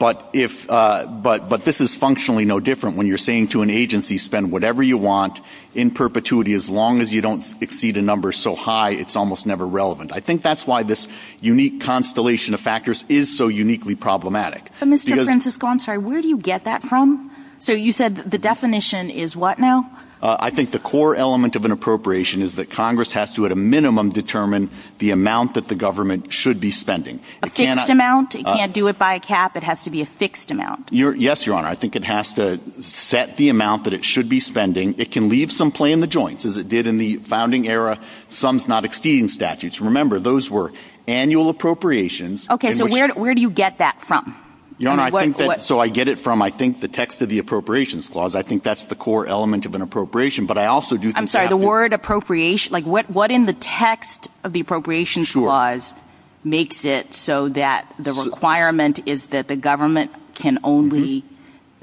But if, uh, but, but this is functionally no different when you're saying to an agency, spend whatever you want in perpetuity as long as you don't exceed a number so high it's almost never relevant. I think that's why this unique constellation of factors is so uniquely problematic. But Mr. Francisco, I'm sorry, where do you get that from? So you said the definition is what now? Uh, I think the core element of an appropriation is that Congress has to, at a minimum, determine the amount that the government should be spending. A fixed amount? It uh, can't do it by a cap. It has to be a fixed amount. yes, Your Honor. I think it has to set the amount that it should be spending. It can leave some play in the joints, as it did in the founding era, sums not exceeding statutes. Remember, those were annual appropriations. Okay, so where, where do you get that from? Your Honor, I, mean, what, I think that, so I get it from, I think, the text of the appropriations clause. I think that's the core element of an appropriation, but I also do think I'm sorry, the word appropriation, like what, what in the text of the appropriations clause makes it so that the requirement is that the government can only,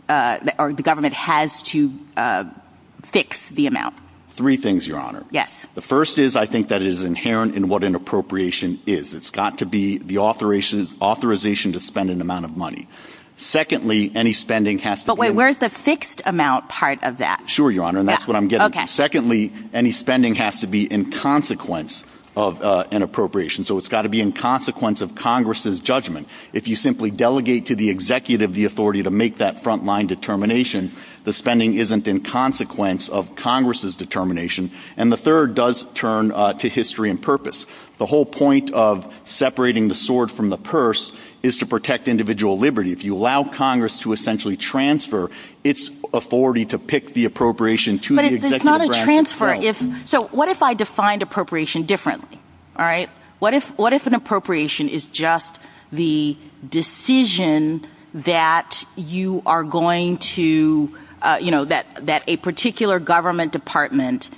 mm-hmm. uh, or the government has to uh, fix the amount? Three things, Your Honor. Yes. The first is I think that it is inherent in what an appropriation is. It's got to be the authorization, authorization to spend an amount of money. Secondly, any spending has to but be. But wait, where's the fixed amount part of that? Sure, Your Honor, and that's what I'm getting okay. to. Secondly, any spending has to be in consequence of uh, an appropriation. So it's got to be in consequence of Congress's judgment. If you simply delegate to the executive the authority to make that frontline determination, the spending isn't in consequence of Congress's determination. And the third does turn uh, to history and purpose. The whole point of separating the sword from the purse is to protect individual liberty. If you allow Congress to essentially transfer its authority to pick the appropriation to the executive branch. But it's not a transfer. If so, what if I defined appropriation differently? All right. What if what if an appropriation is just the decision that you are going to Uh, you know, that, that a particular government department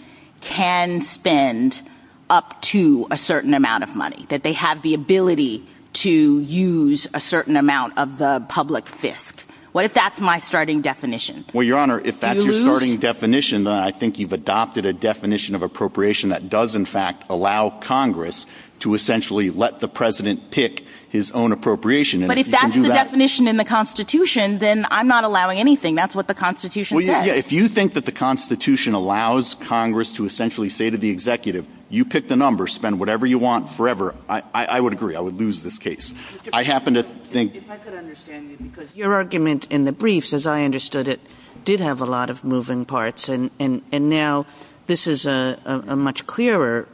can spend up to a certain amount of money, that they have the ability to use a certain amount of the public fisc. What if that's my starting definition? Well, Your Honor, if that's your starting definition, then I think you've adopted a definition of appropriation that does, in fact, allow Congress to essentially let the president pick his own appropriation. But if, if that's the definition in the Constitution, then I'm not allowing anything. That's what the Constitution well, says. Yeah, if you think that the Constitution allows Congress to essentially say to the executive, you pick the number, spend whatever you want forever, I, I, I would agree. I would lose this case. I happen to think. If I could understand you, because your argument in the briefs, as I understood it, did have a lot of moving parts, and, and, and now this is a, a, a much clearer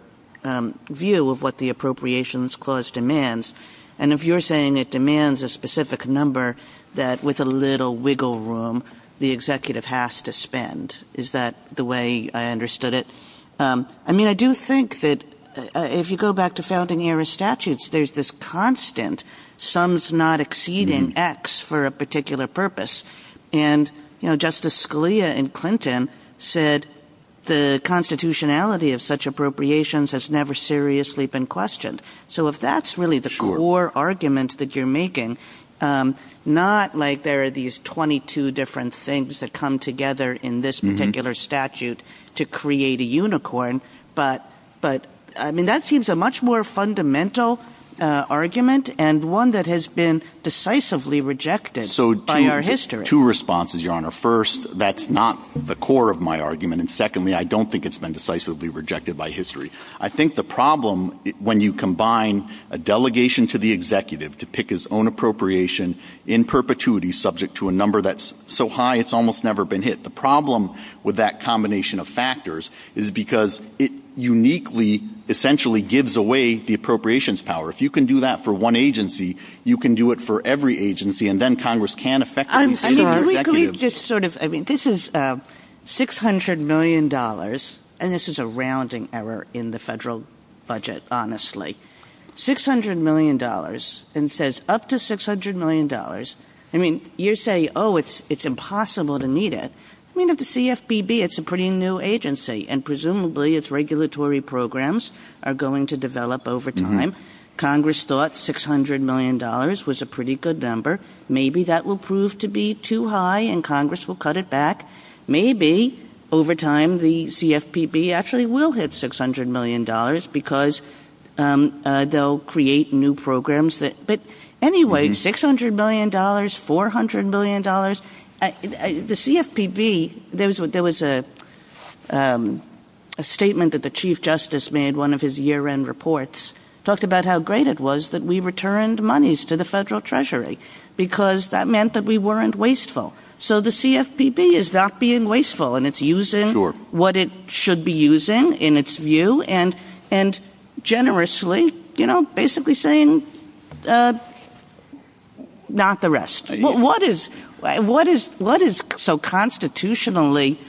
view of what the Appropriations Clause demands. And if you're saying it demands a specific number that with a little wiggle room the executive has to spend, is that the way I understood it? Um, I mean, I do think that uh, if you go back to founding era statutes, there's this constant sums not exceeding mm-hmm. X for a particular purpose. And, you know, Justice Scalia in Clinton said the constitutionality of such appropriations has never seriously been questioned. So if that's really the core argument that you're making, um, not like there are these 22 different things that come together in this mm-hmm. particular statute to create a unicorn, but, but I mean, that seems a much more fundamental Uh, argument and one that has been decisively rejected by our history. Two responses, Your Honor. First, that's not the core of my argument. And secondly, I don't think it's been decisively rejected by history. I think the problem when you combine a delegation to the executive to pick his own appropriation in perpetuity subject to a number that's so high it's almost never been hit. The problem with that combination of factors is because it uniquely essentially gives away the appropriations power. If you can do that for one agency, you can do it for every agency, and then Congress can effectively say to the executive. Can we just sort of, I mean, this is uh, $600 million, and this is a rounding error in the federal budget, honestly. $600 million, and says up to $600 million. I mean, you say, oh, it's, it's impossible to meet it. I mean, if the CFPB, it's a pretty new agency, and presumably its regulatory programs are going to develop over mm-hmm. time. Congress thought $600 million was a pretty good number. Maybe that will prove to be too high, and Congress will cut it back. Maybe over time the CFPB actually will hit $600 million because um, uh, they'll create new programs. But anyway, mm-hmm. $600 million, $400 million, the CFPB, there was um, a statement that the Chief Justice made, one of his year-end reports, talked about how great it was that we returned monies to the federal treasury because that meant that we weren't wasteful. So the CFPB is not being wasteful, and it's using what it should be using in its view, and generously, you know, basically saying uh, not the rest. Uh, what is so constitutionally...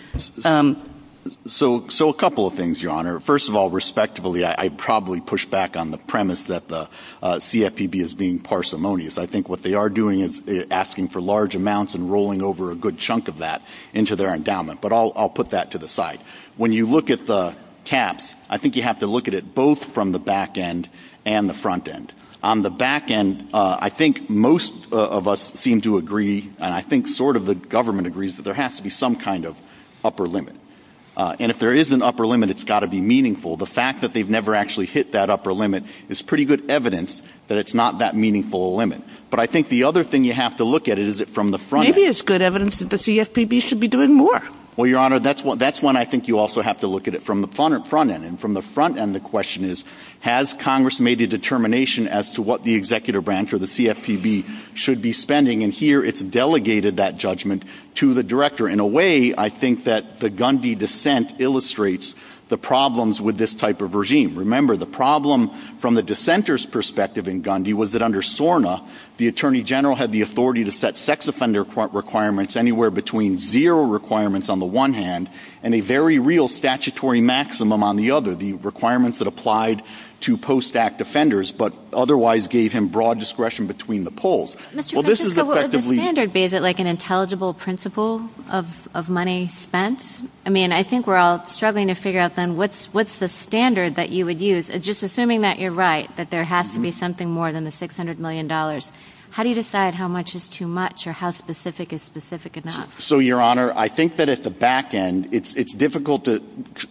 So a couple of things, Your Honor. First of all, respectively, I'd probably push back on the premise that the uh, CFPB is being parsimonious. I think what they are doing is uh, asking for large amounts and rolling over a good chunk of that into their endowment. But I'll put that to the side. When you look at the caps, I think you have to look at it both from the back end and the front end. On the back end, uh, I think most uh, of us seem to agree, and I think sort of the government agrees, that there has to be some kind of upper limit. Uh, and if there is an upper limit, it's got to be meaningful. The fact that they've never actually hit that upper limit is pretty good evidence that it's not that meaningful a limit. But I think the other thing you have to look at is it from the front end. Maybe it's good evidence that the CFPB should be doing more. Well, Your Honor, that's when I think you also have to look at it from the front end. And from the front end, the question is, has Congress made a determination as to what the executive branch or the CFPB should be spending? And here it's delegated that judgment to the director. In a way, I think that the Gundy dissent illustrates the problems with this type of regime. Remember, the problem from the dissenter's perspective in Gundy was that under SORNA, the Attorney General had the authority to set sex offender requirements anywhere between zero requirements on the one hand and a very real statutory maximum on the other, the requirements that applied to post-act offenders, but otherwise gave him broad discretion between the poles. Well, this Mr. Francisco, would the standard be? Is it like an intelligible principle of of money spent? I mean, I think we're all struggling to figure out then what's what's the standard that you would use, just assuming that you're right, that there has to be mm-hmm. something more than the $600 million. How do you decide how much is too much or how specific is specific enough? So, Your Honor, I think that at the back end, it's difficult to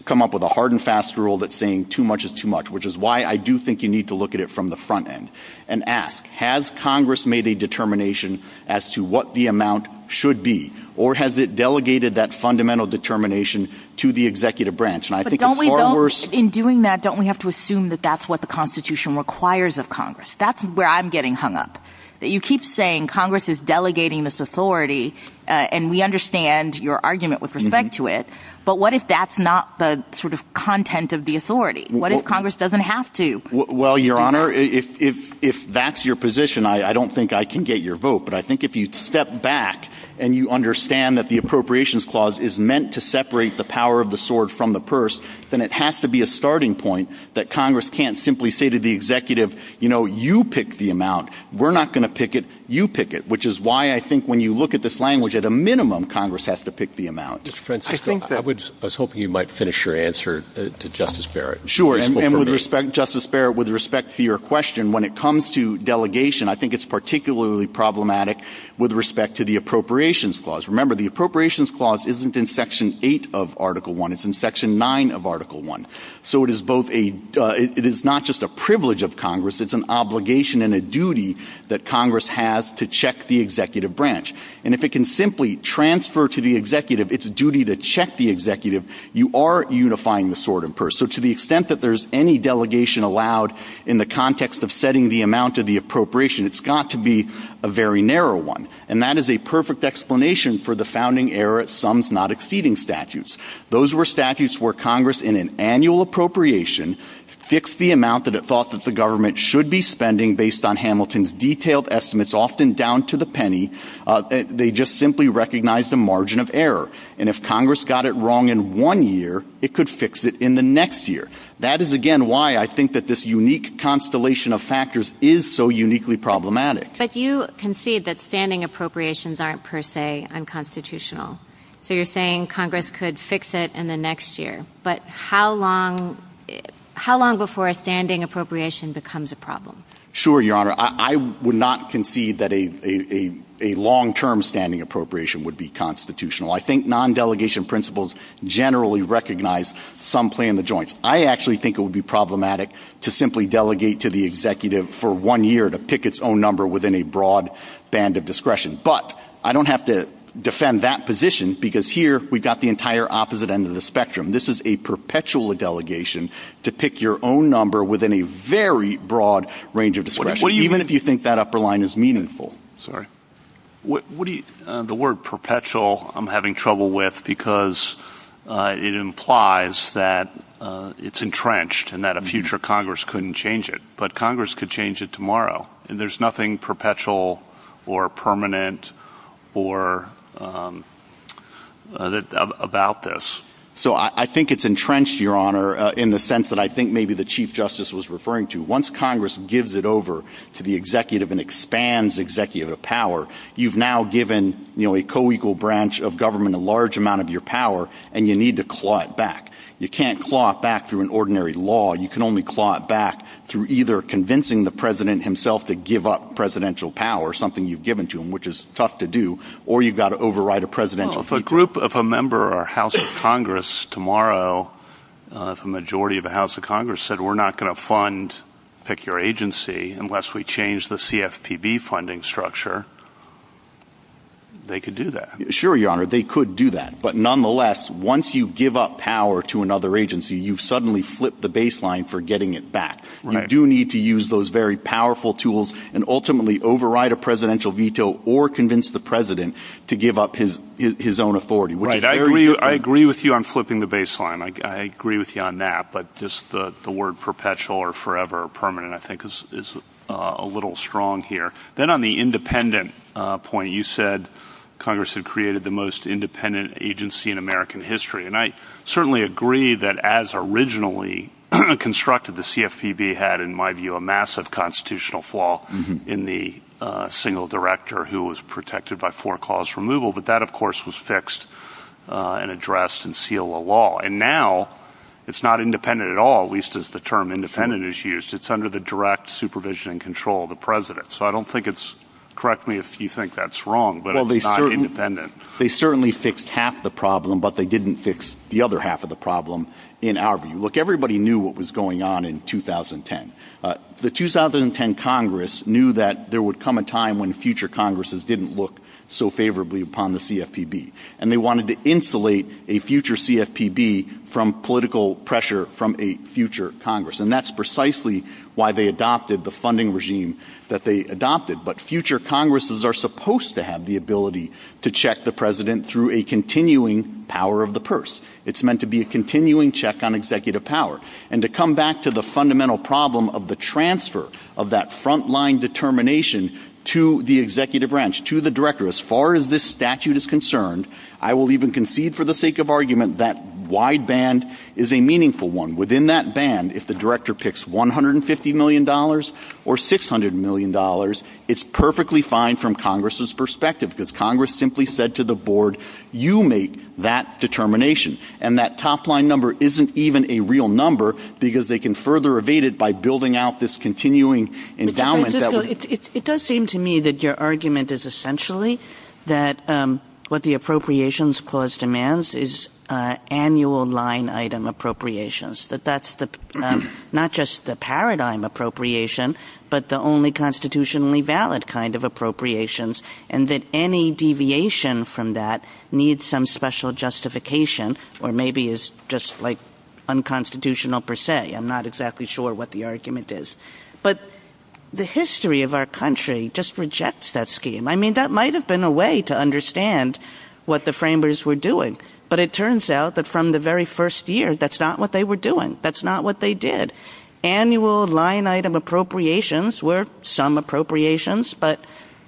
come up with a hard and fast rule that's saying too much is too much, which is why I do think you need to look at it from the front end and ask, has Congress made a determination as to what the amount should be, or has it delegated that fundamental determination to the executive branch? And I think it's far worse... In doing that, don't we have to assume that that's what the Constitution requires of Congress? That's where I'm getting hung up. You keep saying Congress is delegating this authority, uh, and we understand your argument with respect mm-hmm. to it, but what if that's not the sort of content of the authority? What if Congress doesn't have to? Well, Your Honor, if if if that's your position, I don't think I can get your vote, but I think if you step back and you understand that the Appropriations Clause is meant to separate the power of the sword from the purse, then it has to be a starting point that Congress can't simply say to the executive, you know, you pick the amount. We're not going to pick it. You pick it, which is why I think when you look at this language, at a minimum, Congress has to pick the amount. Mr. Francisco, I was hoping you might finish your answer uh, to Justice Barrett. Sure, and with respect, Justice Barrett, with respect to your question, when it comes to delegation, I think it's particularly problematic with respect to the Appropriations Clause. Remember, the Appropriations Clause isn't in Section 8 of Article 1. It's in Section 9 of Article I. So it is both a uh, – it is not just a privilege of Congress. It's an obligation and a duty that Congress has to check the executive branch. And if it can simply transfer to the executive its duty to check the executive, you are unifying the sword and purse. So to the extent that there's any delegation allowed in the context of setting the amount of the appropriation, it's got to be a very narrow one. And that is a perfect explanation for the founding era sums not exceeding statutes. Those were statutes where Congress, in an annual appropriation, fixed the amount that it thought that the government should be spending based on Hamilton's detailed estimates, often down to the penny. Uh, they just simply recognized a margin of error. And if Congress got it wrong in one year, it could fix it in the next year. That is, again, why I think that this unique constellation of factors is so uniquely problematic. But you concede that standing appropriations aren't per se unconstitutional. So you're saying Congress could fix it in the next year. But how long before a standing appropriation becomes a problem? Sure, Your Honor. I would not concede that a long-term standing appropriation would be constitutional. I think non-delegation principles generally recognize some play in the joints. I actually think it would be problematic to simply delegate to the executive for one year to pick its own number within a broad band of discretion. But I don't have to defend that position because here we've got the entire opposite end of the spectrum. This is a perpetual delegation to pick your own number within a very broad range of discretion, even if you think that upper line is meaningful. Sorry. Uh, the word perpetual I'm having trouble with because uh, it implies that uh, it's entrenched and that a mm-hmm. future Congress couldn't change it. But Congress could change it tomorrow. And there's nothing perpetual or permanent Um, uh, about this. So I think it's entrenched, Your Honor, uh, in the sense that I think maybe the Chief Justice was referring to. Once Congress gives it over to the executive and expands executive power, you've now given a co-equal branch of government a large amount of your power, and you need to claw it back. You can't claw it back through an ordinary law. You can only claw it back through either convincing the president himself to give up presidential power, something you've given to him, which is tough to do, or you've got to override a presidential veto. If a group of a member or House of Congress tomorrow, uh, if a majority of the House of Congress said we're not going to fund pick your agency unless we change the CFPB funding structure, they could do that. Sure, Your Honor, they could do that. But nonetheless, once you give up power to another agency, you've suddenly flipped the baseline for getting it back. You do need to use those very powerful tools and ultimately override a presidential veto or convince the president to give up his own authority. I agree with you on flipping the baseline. I agree with you on that. But just the word perpetual or forever or permanent I think is uh, a little strong here. Then on the independent Uh, point, you said Congress had created the most independent agency in American history. And I certainly agree that as originally constructed, the CFPB had, in my view, a massive constitutional flaw mm-hmm. in the uh, single director who was protected by for cause removal. But that, of course, was fixed uh, and addressed in Seila Law. And now it's not independent at all, at least as the term independent is used. It's under the direct supervision and control of the president. So I don't think it's – correct me if you think that's wrong, but it's not independent. They certainly fixed half the problem, but they didn't fix the other half of the problem in our view. Look, everybody knew what was going on in 2010. Uh, the 2010 Congress knew that there would come a time when future Congresses didn't look so favorably upon the CFPB. And they wanted to insulate a future CFPB from political pressure from a future Congress. And that's precisely why they adopted the funding regime that they adopted. But future Congresses are supposed to have the ability to check the president through a continuing power of the purse. It's meant to be a continuing check on executive power. And to come back to the fundamental problem of the transfer of that frontline determination to the executive branch, to the director, as far as this statute is concerned, I will even concede for the sake of argument that wide band is a meaningful one. Within that band, if the director picks $150 million or $600 million, it's perfectly fine from Congress's perspective because Congress simply said to the board, you make that determination. And that top-line number isn't even a real number because they can further evade it by building out this continuing endowment. It does seem to me that your argument is essentially that um, what the Appropriations Clause demands is uh, annual line item appropriations, that that's the um, not just the paradigm appropriation, but the only constitutionally valid kind of appropriations, and that any deviation from that needs some special justification or maybe is just like unconstitutional per se. I'm not exactly sure what the argument is. But the history of our country just rejects that scheme. I mean, that might have been a way to understand what the framers were doing, but it turns out that from the very first year, that's not what they were doing. That's not what they did. Annual line item appropriations were some appropriations, but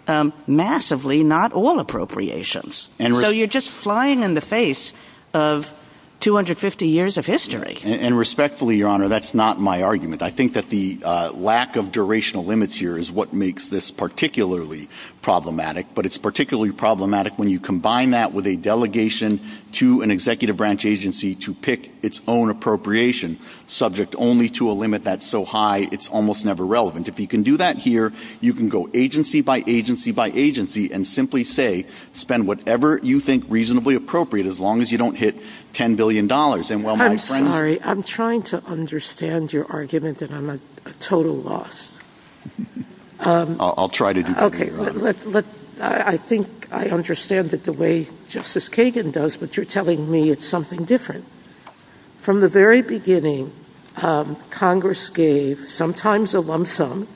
um, massively not all appropriations. So you're just flying in the face of 250 years of history. And, respectfully, Your Honor, that's not my argument. I think that the uh, lack of durational limits here is what makes this particularly problematic, but it's particularly problematic when you combine that with a delegation to an executive branch agency to pick its own appropriation, subject only to a limit that's so high it's almost never relevant. If you can do that here, you can go agency by agency by agency and simply say, spend whatever you think reasonably appropriate as long as you don't hit $10 billion. And while my friends... I'm sorry, I'm trying to understand your argument that I'm a, a total loss. I'll, try to do. Okay, let, let, I think I understand it the way Justice Kagan does, but you're telling me it's something different. From the very beginning, um, Congress gave sometimes a lump sum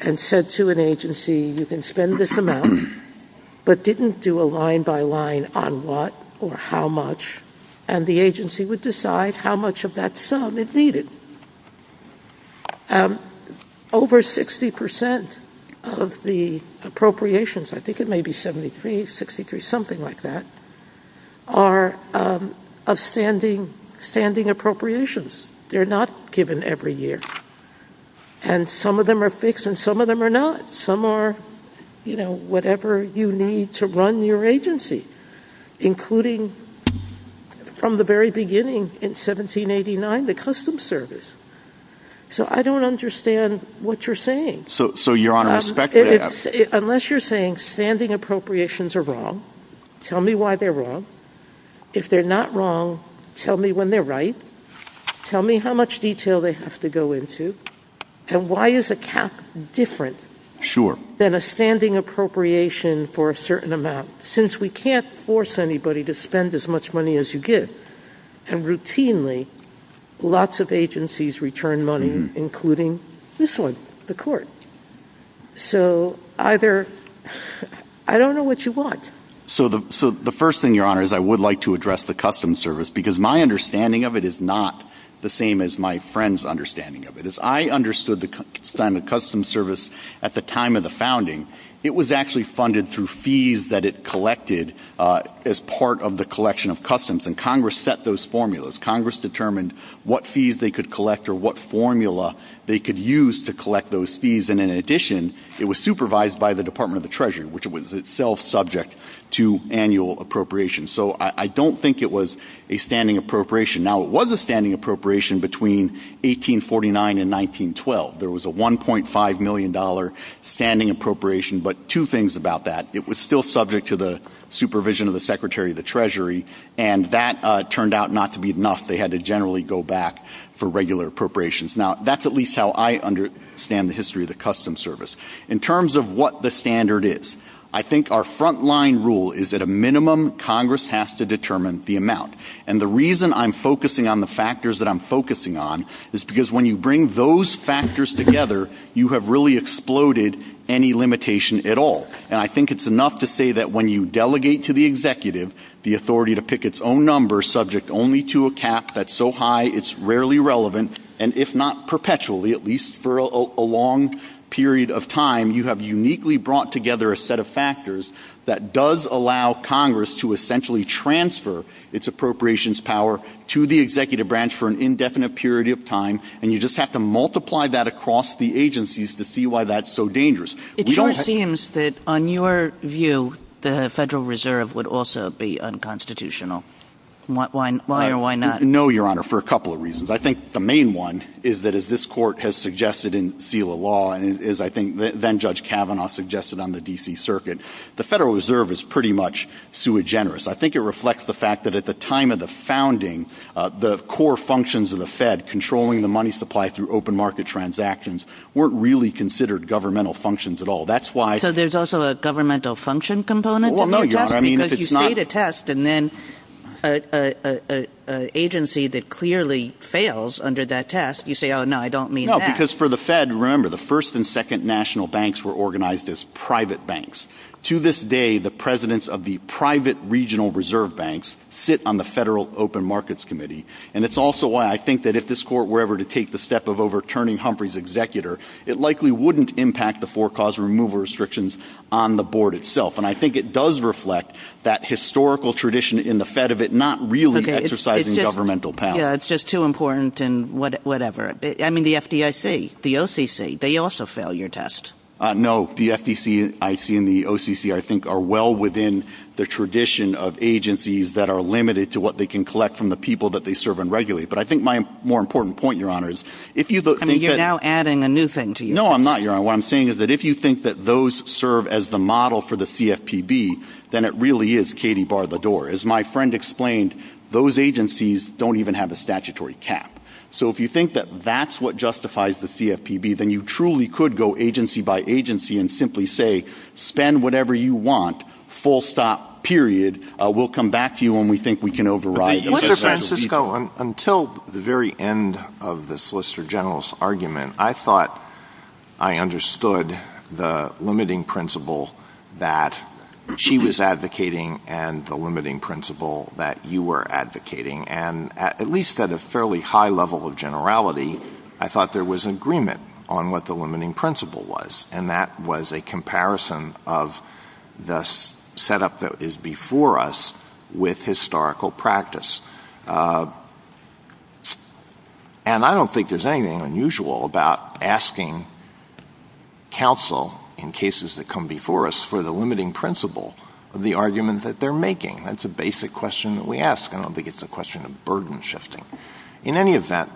and said to an agency, you can spend this amount, but didn't do a line by line on what or how much, and the agency would decide how much of that sum it needed. Um, over 60% of the appropriations, I think it may be 73, 63, something like that, are um, of standing, standing appropriations. They're not given every year. And some of them are fixed and some of them are not. Some are, you know, whatever you need to run your agency, including from the very beginning in 1789, the Customs Service. So I don't understand what you're saying. So, Your Honor, um, respectfully, if, unless you're saying standing appropriations are wrong, tell me why they're wrong. If they're not wrong, tell me when they're right. Tell me how much detail they have to go into, and why is a cap different than a standing appropriation for a certain amount? Since we can't force anybody to spend as much money as you give, and routinely lots of agencies return money, mm-hmm. including this one, the court. So either, I don't know what you want. So the, so the first thing, Your Honor, is I would like to address the Customs Service because my understanding of it is not the same as my friend's understanding of it. As I understood the Customs Service at the time of the founding, it was actually funded through fees that it collected uh, as part of the collection of customs. And Congress set those formulas. Congress determined what fees they could collect or what formula they could use to collect those fees. And in addition, it was supervised by the Department of the Treasury, which was itself subject to annual appropriations. So I, don't think it was a standing appropriation. Now, it was a standing appropriation between 1849 and 1912. There was a $1.5 million standing appropriation, but two things about that. It was still subject to the supervision of the Secretary of the Treasury, and that uh, turned out not to be enough. They had to generally go back for regular appropriations. Now, that's at least how I understand the history of the Customs Service. In terms of what the standard is, I think our frontline rule is at a minimum Congress has to determine the amount. And the reason I'm focusing on the factors that I'm focusing on is because when you bring those factors together, you have really exploded any limitation at all. And I think it's enough to say that when you delegate to the executive the authority to pick its own number subject only to a cap that's so high it's rarely relevant, and if not perpetually, at least for a, a long period of time, you have uniquely brought together a set of factors that does allow Congress to essentially transfer its appropriations power to the executive branch for an indefinite period of time, and you just have to multiply that across the agencies to see why that's so dangerous. It sure seems that, on your view, the Federal Reserve would also be unconstitutional. Why, why, why or why not? No, Your Honor, for a couple of reasons. I think the main one is that as this court has suggested in Seila Law, and as I think then Judge Kavanaugh suggested on the D.C. Circuit, the Federal Reserve is pretty much sui generis. I think it reflects the fact that at the time of the founding, uh, the core functions of the Fed, controlling the money supply through open market transactions, weren't really considered governmental functions at all. That's why. So there's also a governmental function component well, no, your test? Honor. I mean, because if it's you state a test and then a, agency that clearly fails under that test, you say, oh, no, I don't mean that. No, because for the Fed, remember, the first and second national banks were organized as private banks. To this day, the presidents of the private regional reserve banks sit on the Federal Open Markets Committee. And it's also why I think that if this court were ever to take the step of overturning Humphrey's executor, it likely wouldn't impact the for-cause removal restrictions on the board itself. And I think it does reflect that historical tradition in the Fed of it not really exercising exercising governmental power. Yeah, it's just too important and whatever. I mean, the FDIC, the OCC, they also fail your test. Uh, no, the FDIC and the OCC, I think, are well within the tradition of agencies that are limited to what they can collect from the people that they serve and regulate. But I think my more important point, Your Honor, is if you think that... I mean, you're now adding a new thing to your No, I'm not, Your Honor. What I'm saying is that if you think that those serve as the model for the CFPB, then it really is Katie bar the door. As my friend explained, those agencies don't even have a statutory cap. So if you think that that's what justifies the CFPB, then you truly could go agency by agency and simply say, spend whatever you want, full stop, period. Uh, we'll come back to you when we think we can override. Mr. Francisco, until the very end of the Solicitor General's argument, I thought I understood the limiting principle that she was advocating and the limiting principle that you were advocating. And at least at a fairly high level of generality, I thought there was agreement on what the limiting principle was. And that was a comparison of the setup that is before us with historical practice. Uh, and I don't think there's anything unusual about asking counsel in cases that come before us for the limiting principle of the argument that they're making. That's a basic question that we ask. I don't think it's a question of burden shifting. In any event,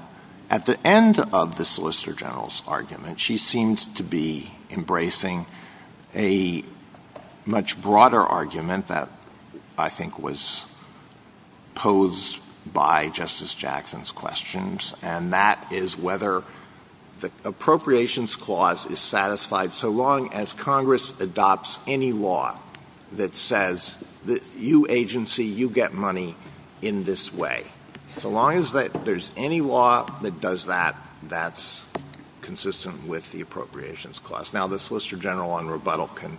at the end of the Solicitor General's argument, she seems to be embracing a much broader argument that I think was posed by Justice Jackson's questions, and that is whether the Appropriations Clause is satisfied so long as Congress adopts any law that says, that you agency, you get money in this way. So long as there's any law that does that, that's consistent with the Appropriations Clause. Now, the Solicitor General on rebuttal can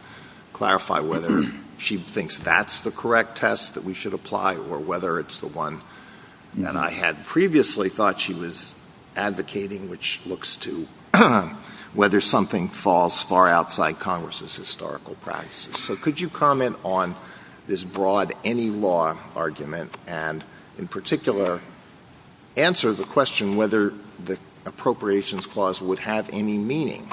clarify whether she thinks that's the correct test that we should apply or whether it's the one that I had previously thought she was advocating, which looks to whether something falls far outside Congress's historical practices. So could you comment on this broad any law argument and, in particular, answer the question whether the Appropriations Clause would have any meaning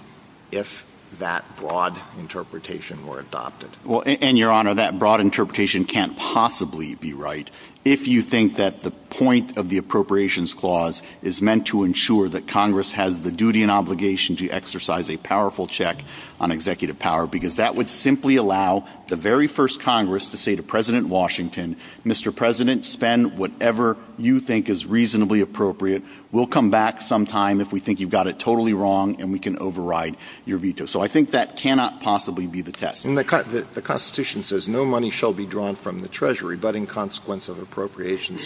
if that broad interpretation were adopted? Well, and, Your Honor, that broad interpretation can't possibly be right if you think that the point of the Appropriations Clause is meant to ensure that Congress has the duty and obligation to exercise a powerful check on executive power, because that would simply allow the very first Congress to say to President Washington, Mr. President, spend whatever you think is reasonably appropriate. We'll come back sometime if we think you've got it totally wrong and we can override your veto. So I think that cannot possibly be the test. And the Constitution says no money shall be drawn from the Treasury, but in consequence of appropriations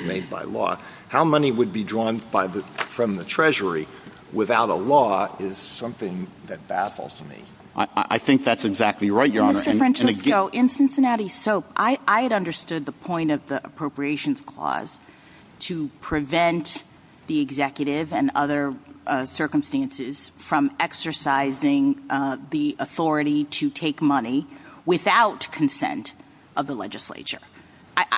made by law. How money would be drawn from the Treasury without a law is something that baffles me. I think that's exactly right, Your Honor. Mr. Francisco, in Cincinnati Soap, I had understood the point of the Appropriations Clause to prevent the executive and other uh, circumstances from exercising uh, the authority to take money without consent of the legislature.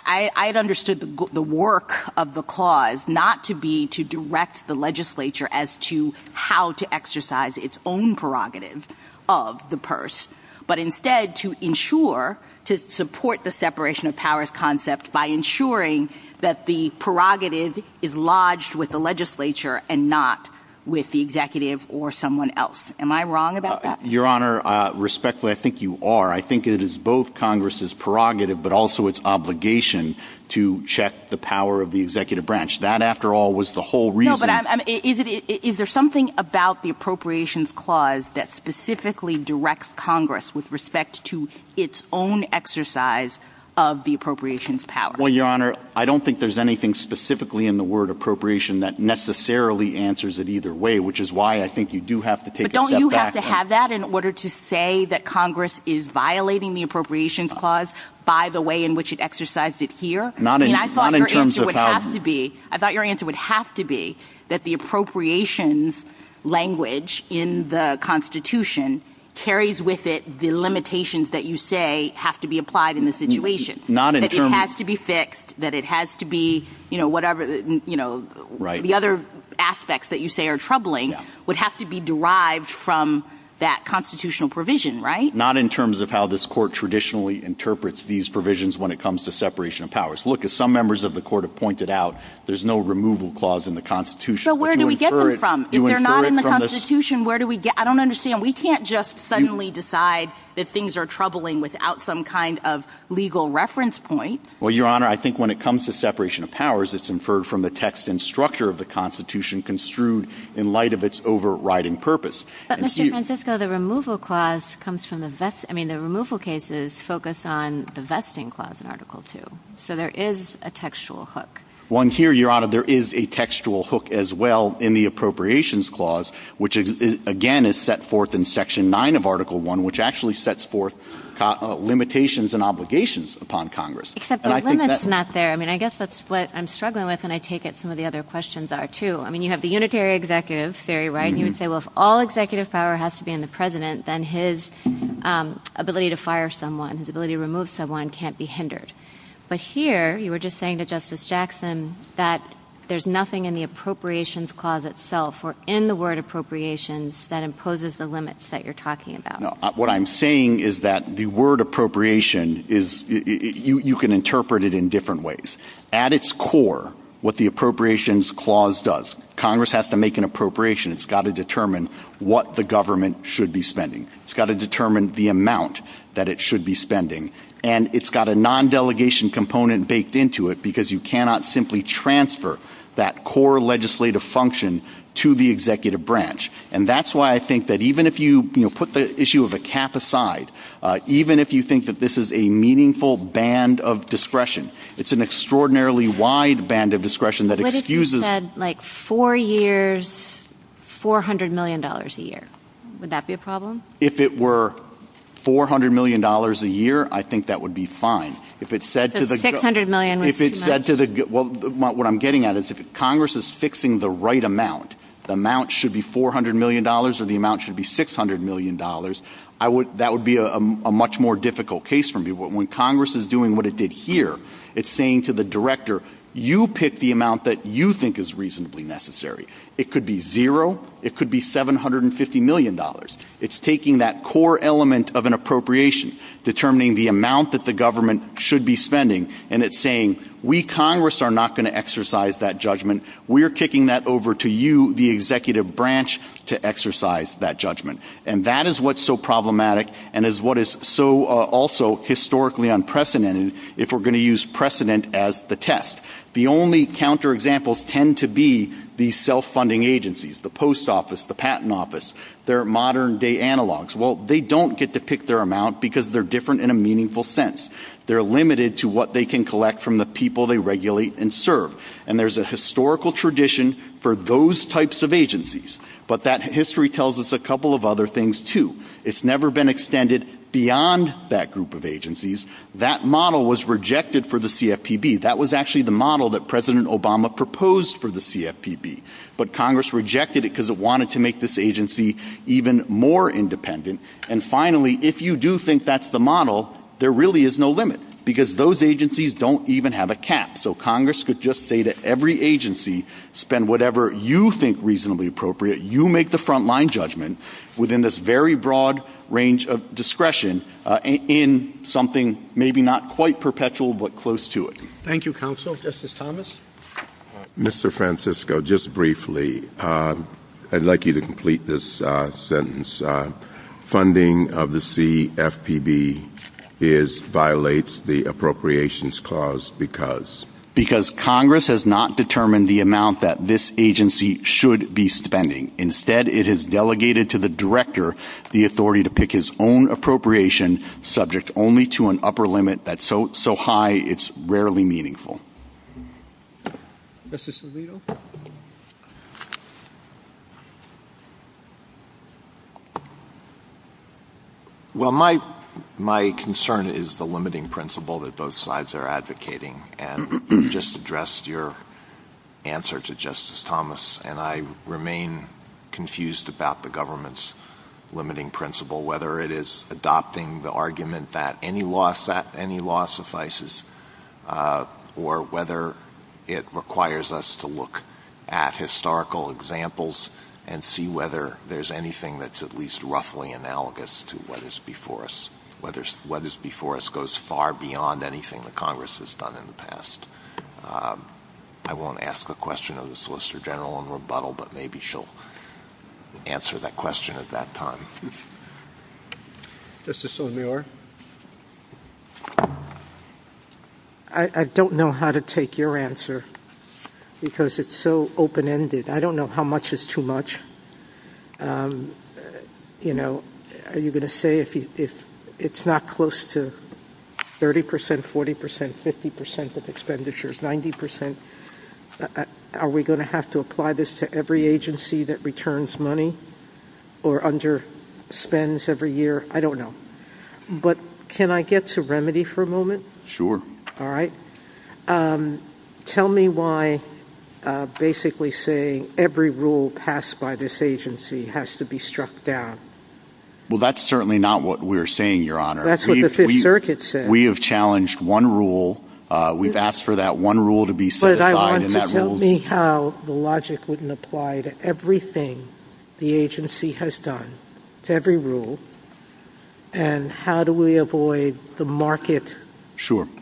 I had understood the work of the clause not to be to direct the legislature as to how to exercise its own prerogative of the purse, but instead to ensure, to support the separation of powers concept by ensuring that the prerogative is lodged with the legislature and not with the executive or someone else. Am I wrong about uh, that? Your Honor, uh, respectfully, I think you are. I think it is both Congress's prerogative but also its obligation to check the power of the executive branch. That, after all, was the whole reason. No, but is there something about the Appropriations Clause that specifically directs Congress with respect to its own exercise of the appropriations power? Well, Your Honor, I don't think there's anything specifically in the word appropriation that necessarily answers it either way, which is why I think you do have to take a step back. But don't you have to have that in order to say that Congress is violating the Appropriations Clause by the way in which it exercised it here? Not in terms of how... I thought your answer would have to be, I thought your answer would have to be that the appropriations language in the Constitution carries with it the limitations that you say have to be applied in the situation. Not in that it has to be fixed, that it has to be, you know, whatever, you know, the other aspects that you say are troubling would have to be derived from that constitutional provision, right? Not in terms of how this court traditionally interprets these provisions when it comes to separation of powers. Look, as some members of the court have pointed out, there's no removal clause in the Constitution. So where do we get them from? If they're not in the Constitution, where do we get? I don't understand. We can't just suddenly decide that things are troubling without some kind of legal reference point. Well, Your Honor, I think when it comes to separation of powers, it's inferred from the text and structure of the Constitution construed in light of its overriding purpose. But, Mr. here- Francisco, the removal clause comes from the vest. I mean, the removal cases focus on the vesting clause in Article 2. So there is a textual hook. One here, Your Honor, there is a textual hook as well in the Appropriations Clause, which again is set forth in Section 9 of Article 1, which actually sets forth limitations and obligations upon Congress. Except the limit's not there. I mean, I guess that's what I'm struggling with, and I take it some of the other questions are too. I mean, you have the unitary executive theory, right? And you Mm-hmm. would say, well, if all executive power has to be in the president, then his um, ability to fire someone, his ability to remove someone can't be hindered. But here, you were just saying to Justice Jackson that there's nothing in the appropriations clause itself or in the word appropriations that imposes the limits that you're talking about. No, what I'm saying is that the word appropriation is, you can interpret it in different ways. At its core, what the appropriations clause does, Congress has to make an appropriation. It's got to determine what the government should be spending. It's got to determine the amount that it should be spending. And it's got a non-delegation component baked into it because you cannot simply transfer that core legislative function to the executive branch. And that's why I think that even if you, you know, put the issue of a cap aside, uh, even if you think that this is a meaningful band of discretion, it's an extraordinarily wide band of discretion that excuses... What if you said like four years, $400 million a year? Would that be a problem? if it were $400 million a year, I think that would be fine. If it said to the go- 600 million was if it said to the well, what I'm getting at is if Congress is fixing the right amount, the amount should be $400 million or the amount should be $600 million. I would that would be a, a, a much more difficult case for me. But when Congress is doing what it did here, it's saying to the director, you pick the amount that you think is reasonably necessary. It could be zero. It could be $750 million. It's taking that core element of an appropriation, determining the amount that the government should be spending, and it's saying, we, Congress, are not going to exercise that judgment. We're kicking that over to you, the executive branch, to exercise that judgment. And that is what's so problematic and is what is so uh, also historically unprecedented if we're going to use precedent as the test. The only counterexamples tend to be these self-funding agencies, the post office, the patent office, They're modern day analogs. Well, they don't get to pick their amount because they're different in a meaningful sense. They're limited to what they can collect from the people they regulate and serve. And there's a historical tradition for those types of agencies. But that history tells us a couple of other things too. It's never been extended beyond that group of agencies. That model was rejected for the CFPB. That was actually the model that President Obama proposed for the CFPB. But Congress rejected it because it wanted to make this agency even more independent. And finally, if you do think that's the model, there really is no limit because those agencies don't even have a cap. So Congress could just say to every agency, spend whatever you think reasonably appropriate. You make the frontline judgment within this very broad range of discretion uh, in something maybe not quite perpetual but close to it. Thank you, counsel. Justice Thomas? Mr. Francisco, just briefly, uh, I'd like you to complete this uh, sentence. Uh, funding of the CFPB is violates the appropriations clause because because Congress has not determined the amount that this agency should be spending. Instead, it has delegated to the director the authority to pick his own appropriation, subject only to an upper limit that's so, so high it's rarely meaningful. Justice Alito? Well, my my concern is the limiting principle that both sides are advocating, and you just addressed your answer to Justice Thomas, and I remain confused about the government's limiting principle, whether it is adopting the argument that any law suffices, uh, or whether it requires us to look at historical examples and see whether there's anything that's at least roughly analogous to what is before us, whether what is before us goes far beyond anything that Congress has done in the past. Um, I won't ask a question of the Solicitor General in rebuttal, but maybe she'll answer that question at that time. Justice Sotomayor? I don't know how to take your answer because it's so open-ended. I don't know how much is too much. Um, you know, are you going to say if you, if it's not close to 30 percent, 40 percent, 50 percent of expenditures, 90 percent, uh, uh, are we going to have to apply this to every agency that returns money or underspends every year? I don't know. But can I get to remedy for a moment? Sure. All right. Um, tell me why uh, basically saying every rule passed by this agency has to be struck down. Well, that's certainly not what we're saying, Your Honor. That's what the Fifth Circuit said. We have challenged one rule. Uh, we've asked for that one rule to be set aside. But I want to tell me how the logic wouldn't apply to everything the agency has done, to every rule, and how do we avoid the market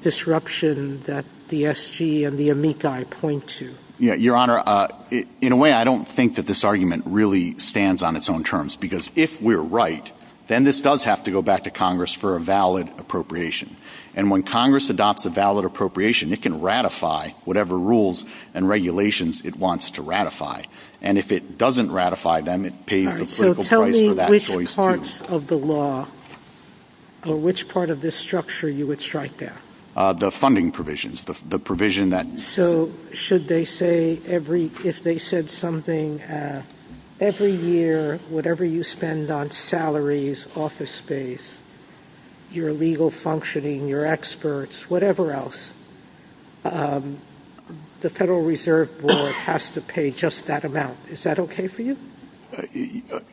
disruption that the SG and the amici point to? Your Honor, uh, in a way, I don't think that this argument really stands on its own terms because if we're right, then this does have to go back to Congress for a valid appropriation. And when Congress adopts a valid appropriation, it can ratify whatever rules and regulations it wants to ratify. And if it doesn't ratify them, it pays the political price for that choice, too. So tell me which parts of the law or which part of this structure you would strike down. Uh, the funding provisions, the provision that... So should they say every, if they said something, uh, every year, whatever you spend on salaries, office space, your legal functioning, your experts, whatever else, um, the Federal Reserve Board has to pay just that amount. Is that okay for you? Uh,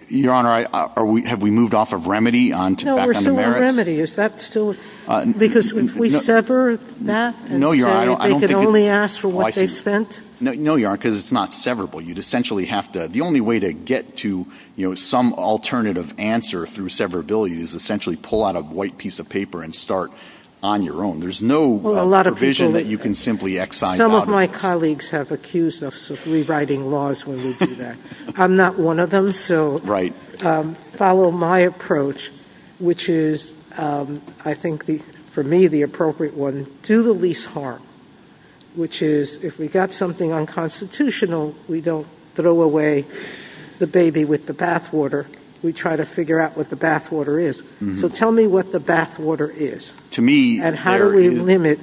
your Honor, uh, have we moved off of remedy back on the merits? No, we're still on remedy. Is that still... Uh, because if we sever that and say they can only ask for oh, what they've spent? No, Your Honor, because it's not severable. You'd essentially have to... The only way to get to you know, some alternative answer through severability is essentially pull out a white piece of paper and start on your own. There's no uh, provision that you can simply excise out. Some of my colleagues have accused us of rewriting laws when we do that. I'm not one of them, so um, follow my approach, which is, um, I think, for me, the appropriate one. Do the least harm, which is if we got something unconstitutional, we don't throw away the baby with the bathwater. We try to figure out what the bathwater is. Mm-hmm. So tell me what the bathwater is. To me... And how do we limit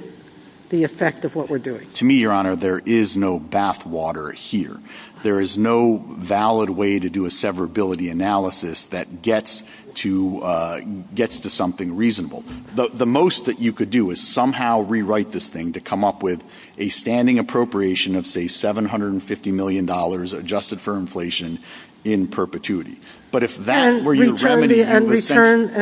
the effect of what we're doing? To me, Your Honor, there is no bathwater here. There is no valid way to do a severability analysis that gets to uh, something reasonable. The most that you could do is somehow rewrite this thing to come up with a standing appropriation of, say, $750 million adjusted for inflation in perpetuity. But if that were your remedy... And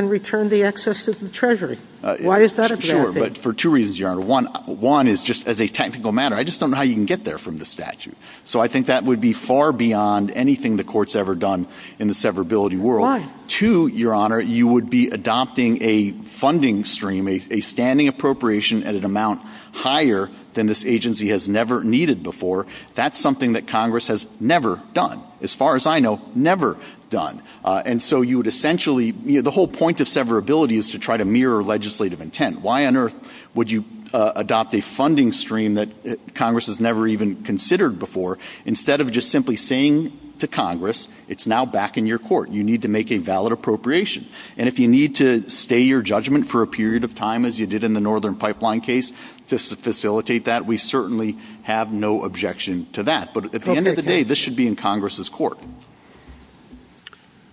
return the excess to the Treasury. Uh, Why is that a bad thing? Sure, but for two reasons, Your Honor. One is just as a technical matter. I just don't know how you can get there from the statute. So I think that would be far beyond anything the Court's ever done in the severability world. Why? Two, Your Honor, you would be adopting a funding stream, a standing appropriation at an amount higher than this agency has never needed before. That's something that Congress has never done. As far as I know, never done. Uh, and so you would essentially... The whole point of severability is to try to mirror legislative intent. Why on earth would you uh, adopt a funding stream that uh, Congress has never even considered before instead of just simply saying to Congress, it's now back in your court. You need to make a valid appropriation. And if you need to stay your judgment for a period of time, as you did in the Northern Pipeline case, to facilitate that, we certainly have no objection to that. But at the end of the day, this should be in Congress's court.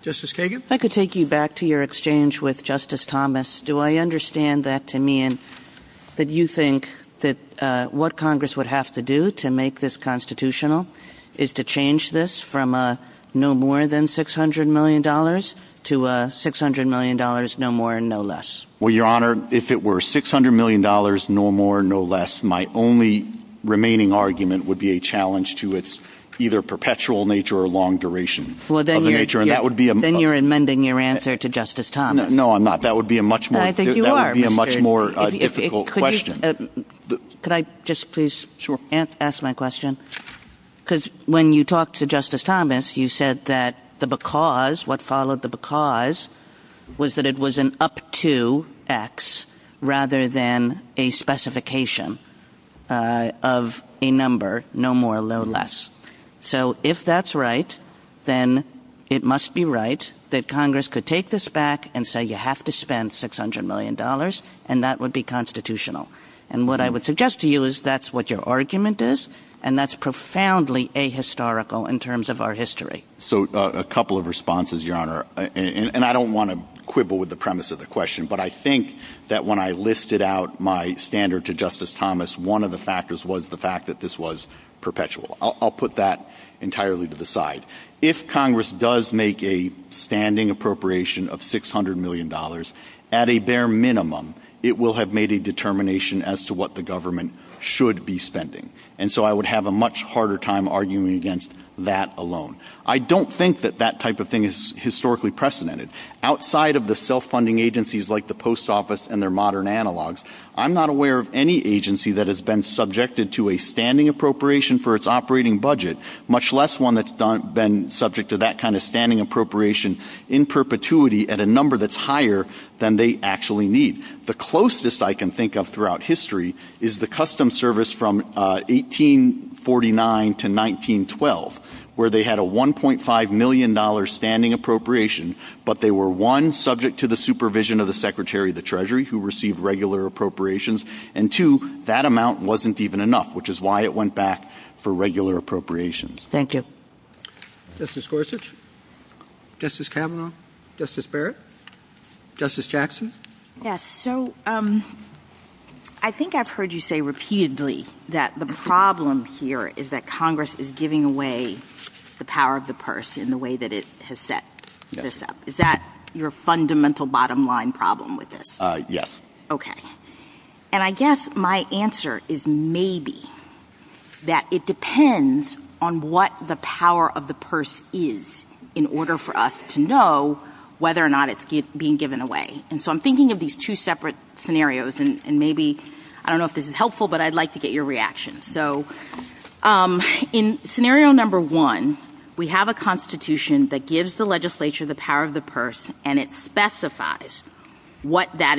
Justice Kagan? If I could take you back to your exchange with Justice Thomas, do I understand that to mean that you think that what Congress would have to do to make this constitutional is to change this from no more than $600 million to uh, $600 million, no more and no less? Well, Your Honor, if it were $600 million, no more, no less, my only remaining argument would be a challenge to its either perpetual nature or long duration then of the nature, and that would be a. Then you're amending your answer to Justice Thomas. No, I'm not. That would be a much more. I think you that would be a much more if, if, difficult question. Could I just please ask my question? Because when you talked to Justice Thomas, you said that the because, what followed the because, was that it was an up to X rather than a specification uh, of a number, no more, no less. So if that's right, then it must be right that Congress could take this back and say you have to spend $600 million, and that would be constitutional. And what I would suggest to you is that's what your argument is, and that's profoundly ahistorical in terms of our history. So uh, a couple of responses, Your Honor, uh, and I don't want to quibble with the premise of the question, but I think that when I listed out my standard to Justice Thomas, one of the factors was the fact that this was perpetual. I'll, put that entirely to the side. If Congress does make a standing appropriation of $600 million, at a bare minimum, it will have made a determination as to what the government should be spending and so I would have a much harder time arguing against that alone. I don't think that that type of thing is historically precedented. Outside of the self-funding agencies like the post office and their modern analogs, I'm not aware of any agency that has been subjected to a standing appropriation for its operating budget, much less one that's been subject to that kind of standing appropriation in perpetuity at a number that's higher than they actually need. The closest I can think of throughout history is the Customs Service from uh, 18 1949 to 1912, where they had a $1.5 million standing appropriation, but they were, one, subject to the supervision of the Secretary of the Treasury, who received regular appropriations, and two, that amount wasn't even enough, which is why it went back for regular appropriations. Thank you. Justice Gorsuch? Justice Kavanaugh? Justice Barrett? Justice Jackson? Yes. So um, I think I've heard you say repeatedly that the problem here is that Congress is giving away the power of the purse in the way that it has set this up. Is that your fundamental bottom line problem with this? Uh, yes. Okay. And I guess my answer is maybe that it depends on what the power of the purse is in order for us to know whether or not it's being given away. And so I'm thinking of these two separate scenarios, and, maybe I don't know if this is helpful, but I'd like to get your reaction. So um, in scenario number one, we have a constitution that gives the legislature the power of the purse, and it specifies what that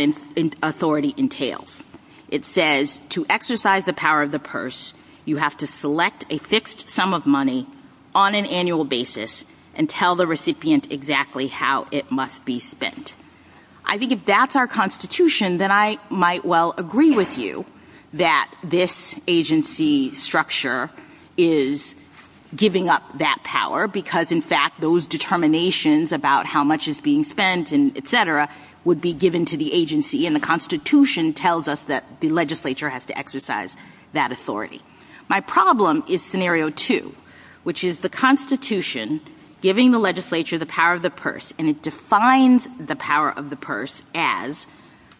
authority entails. It says to exercise the power of the purse, you have to select a fixed sum of money on an annual basis and tell the recipient exactly how it must be spent. I think if that's our Constitution, then I might well agree with you that this agency structure is giving up that power because, in fact, those determinations about how much is being spent and et cetera would be given to the agency. And the Constitution tells us that the legislature has to exercise that authority. My problem is scenario two, which is the Constitution giving the legislature the power of the purse, and it defines the power of the purse as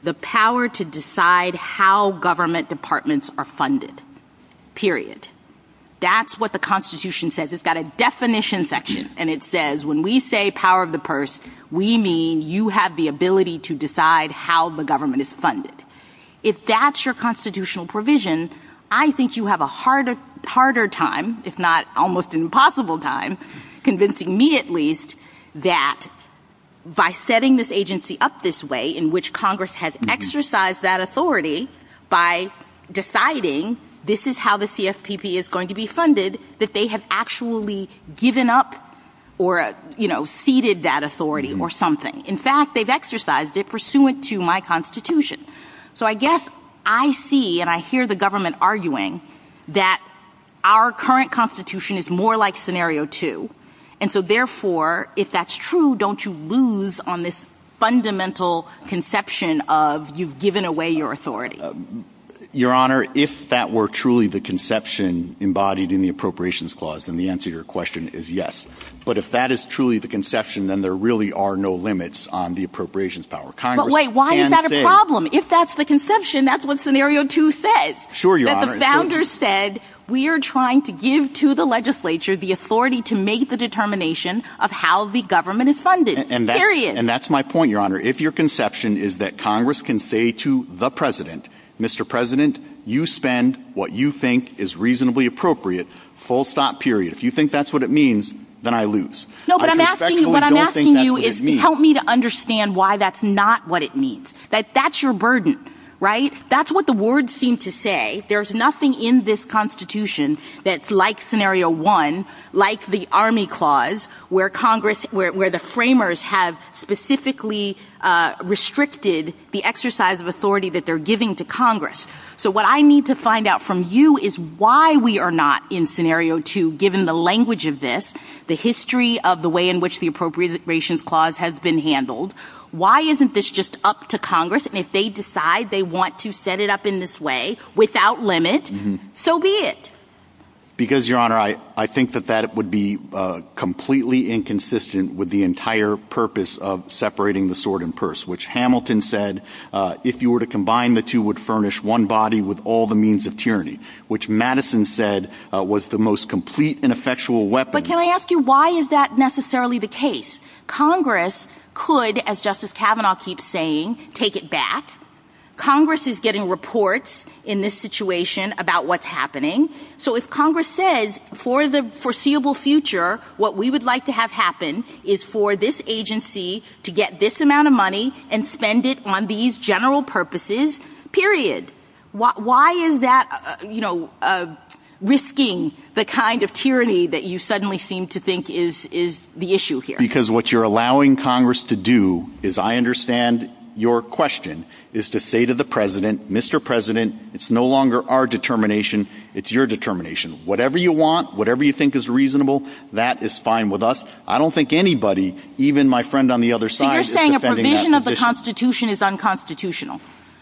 the power to decide how government departments are funded, period. That's what the Constitution says. It's got a definition section, and it says when we say power of the purse, we mean you have the ability to decide how the government is funded. If that's your constitutional provision, I think you have a harder, time, if not almost an impossible time, convincing me at least that by setting this agency up this way in which Congress has mm-hmm. exercised that authority by deciding this is how the CFPB is going to be funded, that they have actually given up or, you know, ceded that authority mm-hmm. or something. In fact, they've exercised it pursuant to my Constitution. So I guess I see and I hear the government arguing that our current Constitution is more like scenario two. And so therefore, if that's true, don't you lose on this fundamental conception of you've given away your authority? Uh, Your Honor, if that were truly the conception embodied in the Appropriations Clause, then the answer to your question is yes. But if that is truly the conception, then there really are no limits on the appropriations power. Congress but wait, why is that a problem? If that's the conception, that's what scenario two says. Sure, Your Honor. that the founders said we are trying to give to the legislature the authority to make the determination of how the government is funded. Period. And that's my point, Your Honor. If your conception is that Congress can say to the President, Mr. President, you spend what you think is reasonably appropriate, full stop, period. If you think that's what it means, then I lose. No, but I'm asking you. What I'm asking you is help me to understand why that's not what it means. That that's your burden, right? That's what the words seem to say. There's nothing in this Constitution that's like scenario one, like the Army Clause, where Congress, where, the framers have specifically uh, restricted the exercise of authority that they're giving to Congress. So what I need to find out from you is why we are not in scenario two, given the language of this, the history of the way in which the Appropriations Clause has been handled. Why isn't this just up to Congress? And if they decide they want to set it up in this way without limit, so be it. Because, Your Honor, I, I think that that would be uh, completely inconsistent with the entire purpose of separating the sword and purse, which Hamilton said, uh, if you were to combine the two, would furnish one body with all the means of tyranny, which Madison said uh, was the most complete and effectual weapon. But can I ask you, why is that necessarily the case? Congress could, as Justice Kavanaugh keeps saying, take it back. Congress is getting reports in this situation about what's happening. So if Congress says for the foreseeable future, what we would like to have happen is for this agency to get this amount of money and spend it on these general purposes, period. Why, is that, uh, you know, uh, risking the kind of tyranny that you suddenly seem to think is, is the issue here? Because what you're allowing Congress to do is, I understand your question, is to say to the President, Mr. President, it's no longer our determination, it's your determination. Whatever you want, whatever you think is reasonable, that is fine with us. I don't think anybody, even my friend on the other side, So you're saying a provision of the. Constitution is unconstitutional?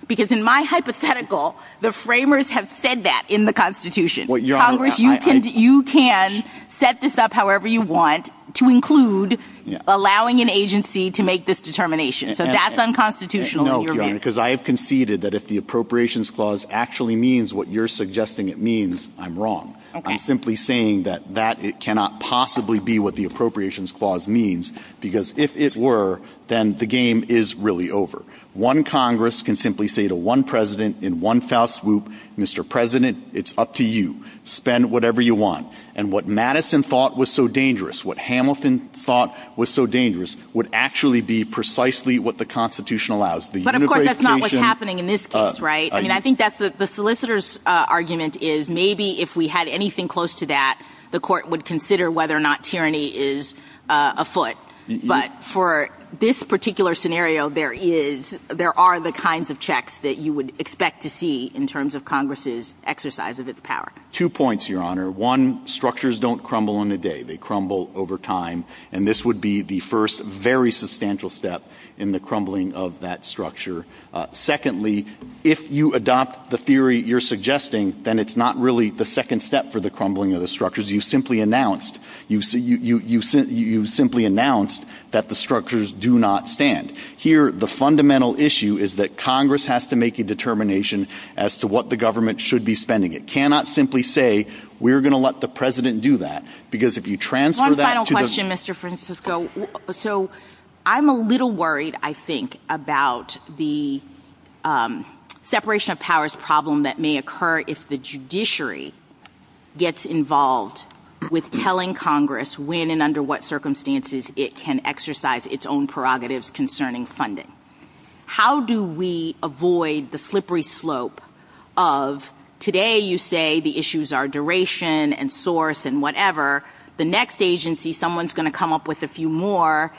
Because in my hypothetical, the framers have said that in the Constitution. Well, Your Honor, Congress, you can you can set this up however you want to include allowing an agency to make this determination. So that's unconstitutional no, in your. Honor, because I have conceded that if the Appropriations Clause actually means what you're suggesting it means, I'm wrong. I'm simply saying that that it cannot possibly be what the Appropriations Clause means, because if it were, then the game is really over. One Congress can simply say to one president in one foul swoop, Mr. President, it's up to you. Spend whatever you want. And what Madison thought was so dangerous, what Hamilton thought was so dangerous, would actually be precisely what the Constitution allows. The But of course, that's not what's happening in this case, right? I mean, I think that's the, the solicitor's uh, argument is maybe if we had anything close to that, the court would consider whether or not tyranny is uh, afoot. But for this particular scenario, there is, there are the kinds of checks that you would expect to see in terms of Congress's exercise of its power. Two points, Your Honor. One, structures don't crumble in a day. They crumble over time. And this would be the first very substantial step in the crumbling of that structure. Uh, secondly, if you adopt the theory you're suggesting, then it's not really the second step for the crumbling of the structures. You simply announced, you, you, you, you, you simply announced that the structures do not stand. Here, the fundamental issue is that Congress has to make a determination as to what the government should be spending. It cannot simply say, we're going to let the president do that, because if you transfer that One final question. Mr. Francisco. So I'm a little worried, I think, about the um, separation of powers problem that may occur if the judiciary gets involved with telling Congress when and under what circumstances it can exercise its own prerogatives concerning funding. How do we avoid the slippery slope of today you say the issues are duration and source and whatever, the next agency, someone's going to come up with a few more.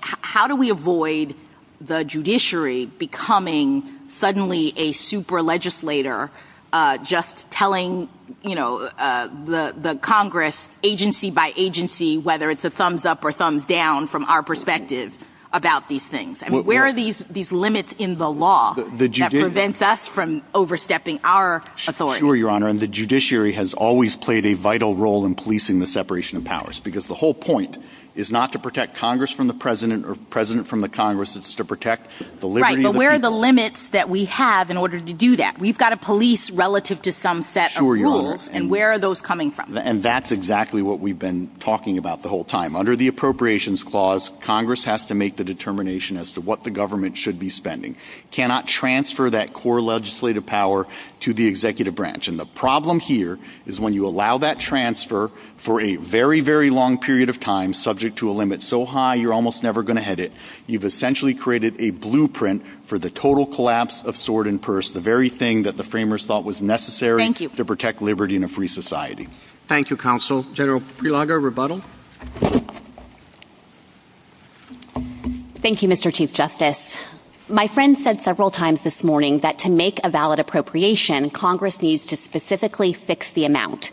How do we avoid the judiciary becoming suddenly a super legislator uh, just telling, you know, uh, the the Congress agency by agency whether it's a thumbs up or thumbs down from our perspective about these things? I mean, where are these these limits in the law that prevents us from overstepping our authority? Sure, Your Honor, and the judiciary has always played a vital role in policing the separation of powers because the whole point is not to protect Congress from the president or president from the Congress. It's to protect the liberty Right, but where are the limits that we have in order to do that? We've got a police relative to some set of rules, and where are those coming from? And that's exactly what we've been talking about the whole time. Under the Appropriations Clause, Congress has to make the determination as to what the government should be spending. Cannot transfer that core legislative power to the executive branch. And the problem here is when you allow that transfer for a very, very long period of time, subject to a limit so high you're almost never going to hit it, you've essentially created a blueprint for the total collapse of sword and purse, the very thing that the framers thought was necessary to protect liberty in a free society. Thank you, counsel. General Prelogar, rebuttal. Thank you, Mr. Chief Justice. My friend said several times this morning that to make a valid appropriation, Congress needs to specifically fix the amount.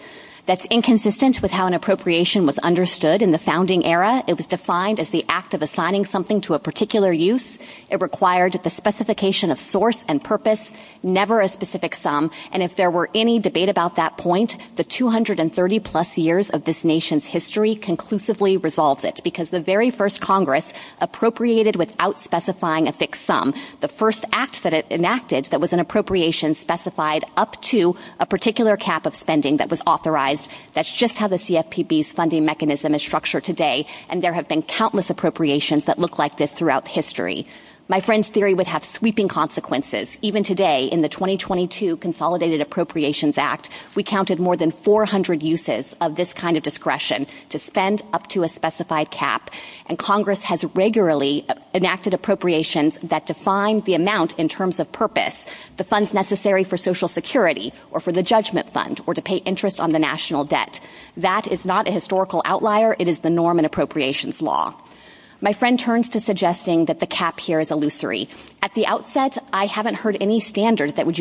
That's inconsistent with how an appropriation was understood in the founding era. It was defined as the act of assigning something to a particular use. It required the specification of source and purpose, never a specific sum. And if there were any debate about that point, the 230 plus years of this nation's history conclusively resolves it because the very first Congress appropriated without specifying a fixed sum. The first act that it enacted that was an appropriation specified up to a particular cap of spending that was authorized. That's just how the CFPB's funding mechanism is structured today. And there have been countless appropriations that look like this throughout history. My friend's theory would have sweeping consequences. Even today, in the 2022 Consolidated Appropriations Act, we counted more than 400 uses of this kind of discretion to spend up to a specified cap. And Congress has regularly uh, enacted appropriations that define the amount in terms of purpose, the funds necessary for Social Security or for the Judgment Fund or to pay interest on the national debt. That is not a historical outlier. It is the norm in appropriations law. My friend turns to suggesting that the cap here is illusory. At the outset, I haven't heard any standard that would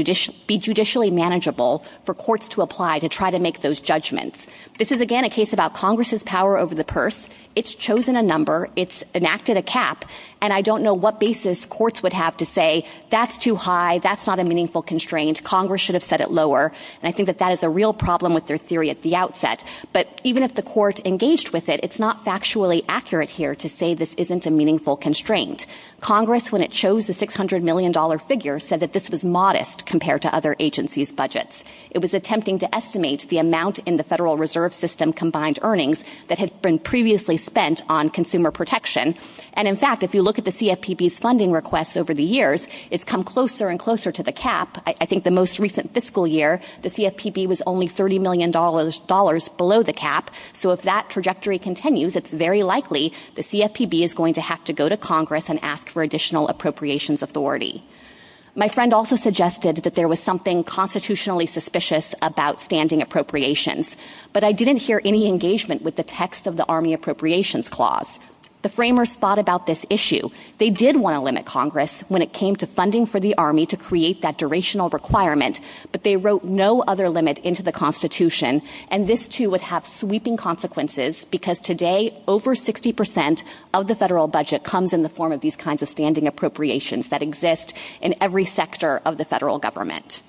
be judicially manageable for courts to apply to try to make those judgments. This is again a case about Congress's power over the purse. It's chosen a number, it's enacted a cap, and I don't know what basis courts would have to say that's too high, that's not a meaningful constraint, Congress should have set it lower. And I think that that is a real problem with their theory at the outset. But even if the court engaged with it, it's not factually accurate here to say this isn't a meaningful constraint. Congress, when it chose the $600 million figure, said that this was modest compared to other agencies' budgets. It was attempting to estimate the amount in the Federal Reserve System combined earnings that had been previously spent on consumer protection. And in fact, if you look at the CFPB's funding requests over the years, it's come closer and closer to the cap. I, think the most recent fiscal year, the CFPB was only $30 million below the cap. So if that trajectory continues, it's very likely the CFPB is going to have to go to Congress and ask for additional appropriations authority. My friend also suggested that there was something constitutionally suspicious about standing appropriations, but I didn't hear any engagement with the text of the Army Appropriations Clause. The framers thought about this issue. They did want to limit Congress when it came to funding for the Army to create that durational requirement, but they wrote no other limit into the Constitution, and this too would have sweeping consequences because today over 60% of the federal budget comes in the form of these kinds of standing appropriations that exist in every sector of the federal government.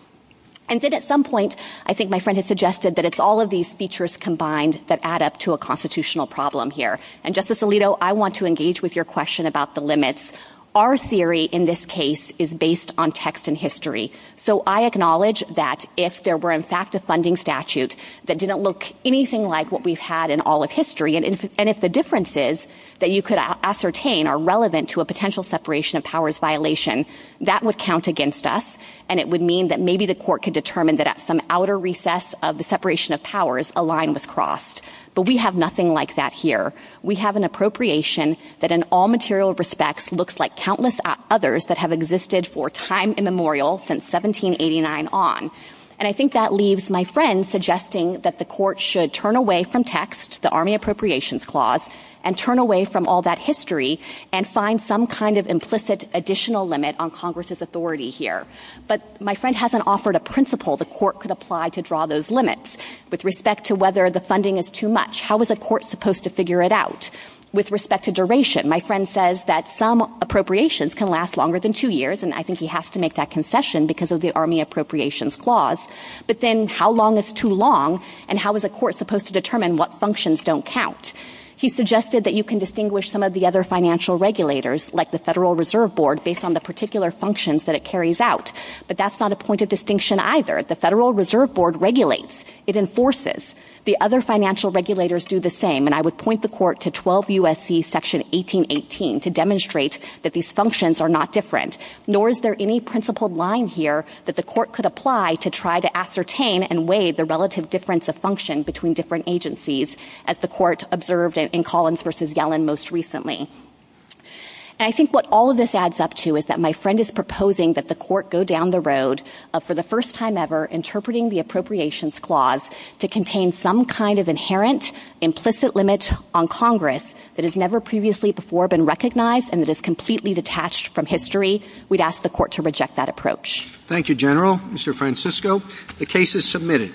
And then at some point, I think my friend has suggested that it's all of these features combined that add up to a constitutional problem here. And Justice Alito, I want to engage with your question about the limits. Our theory in this case is based on text and history. So I acknowledge that if there were in fact a funding statute that didn't look anything like what we've had in all of history, and if, the differences that you could ascertain are relevant to a potential separation of powers violation, that would count against us, and it would mean that maybe the court could determine that at some outer recess of the separation of powers, a line was crossed. But we have nothing like that here. We have an appropriation that in all material respects looks like countless others that have existed for time immemorial since 1789 on. And I think that leaves my friend suggesting that the court should turn away from text, the Army Appropriations Clause, and turn away from all that history and find some kind of implicit additional limit on Congress's authority here. But my friend hasn't offered a principle the court could apply to draw those limits. With respect to whether the funding is too much, how is a court supposed to figure it out? With respect to duration, my friend says that some appropriations can last longer than two years, and I think he has to make that concession because of the Army Appropriations Clause. But then how long is too long, and how is a court supposed to determine what functions don't count? He suggested that you can distinguish some of the other financial regulators, like the Federal Reserve Board, based on the particular functions that it carries out. But that's not a point of distinction either. The Federal Reserve Board regulates. It enforces. The other financial regulators do the same, and I would point the court to 12 U.S.C. Section 1818 to demonstrate that these functions are not different, nor is there any principled line here that the court could apply to try to ascertain and weigh the relative difference of function between different agencies, as the court observed in Collins v. Yellen most recently. And I think what all of this adds up to is that my friend is proposing that the court go down the road of, for the first time ever, interpreting the Appropriations Clause to contain some kind of inherent, implicit limit on Congress that has never previously before been recognized and that is completely detached from history. We'd ask the court to reject that approach. Thank you, General. Mr. Francisco, the case is submitted.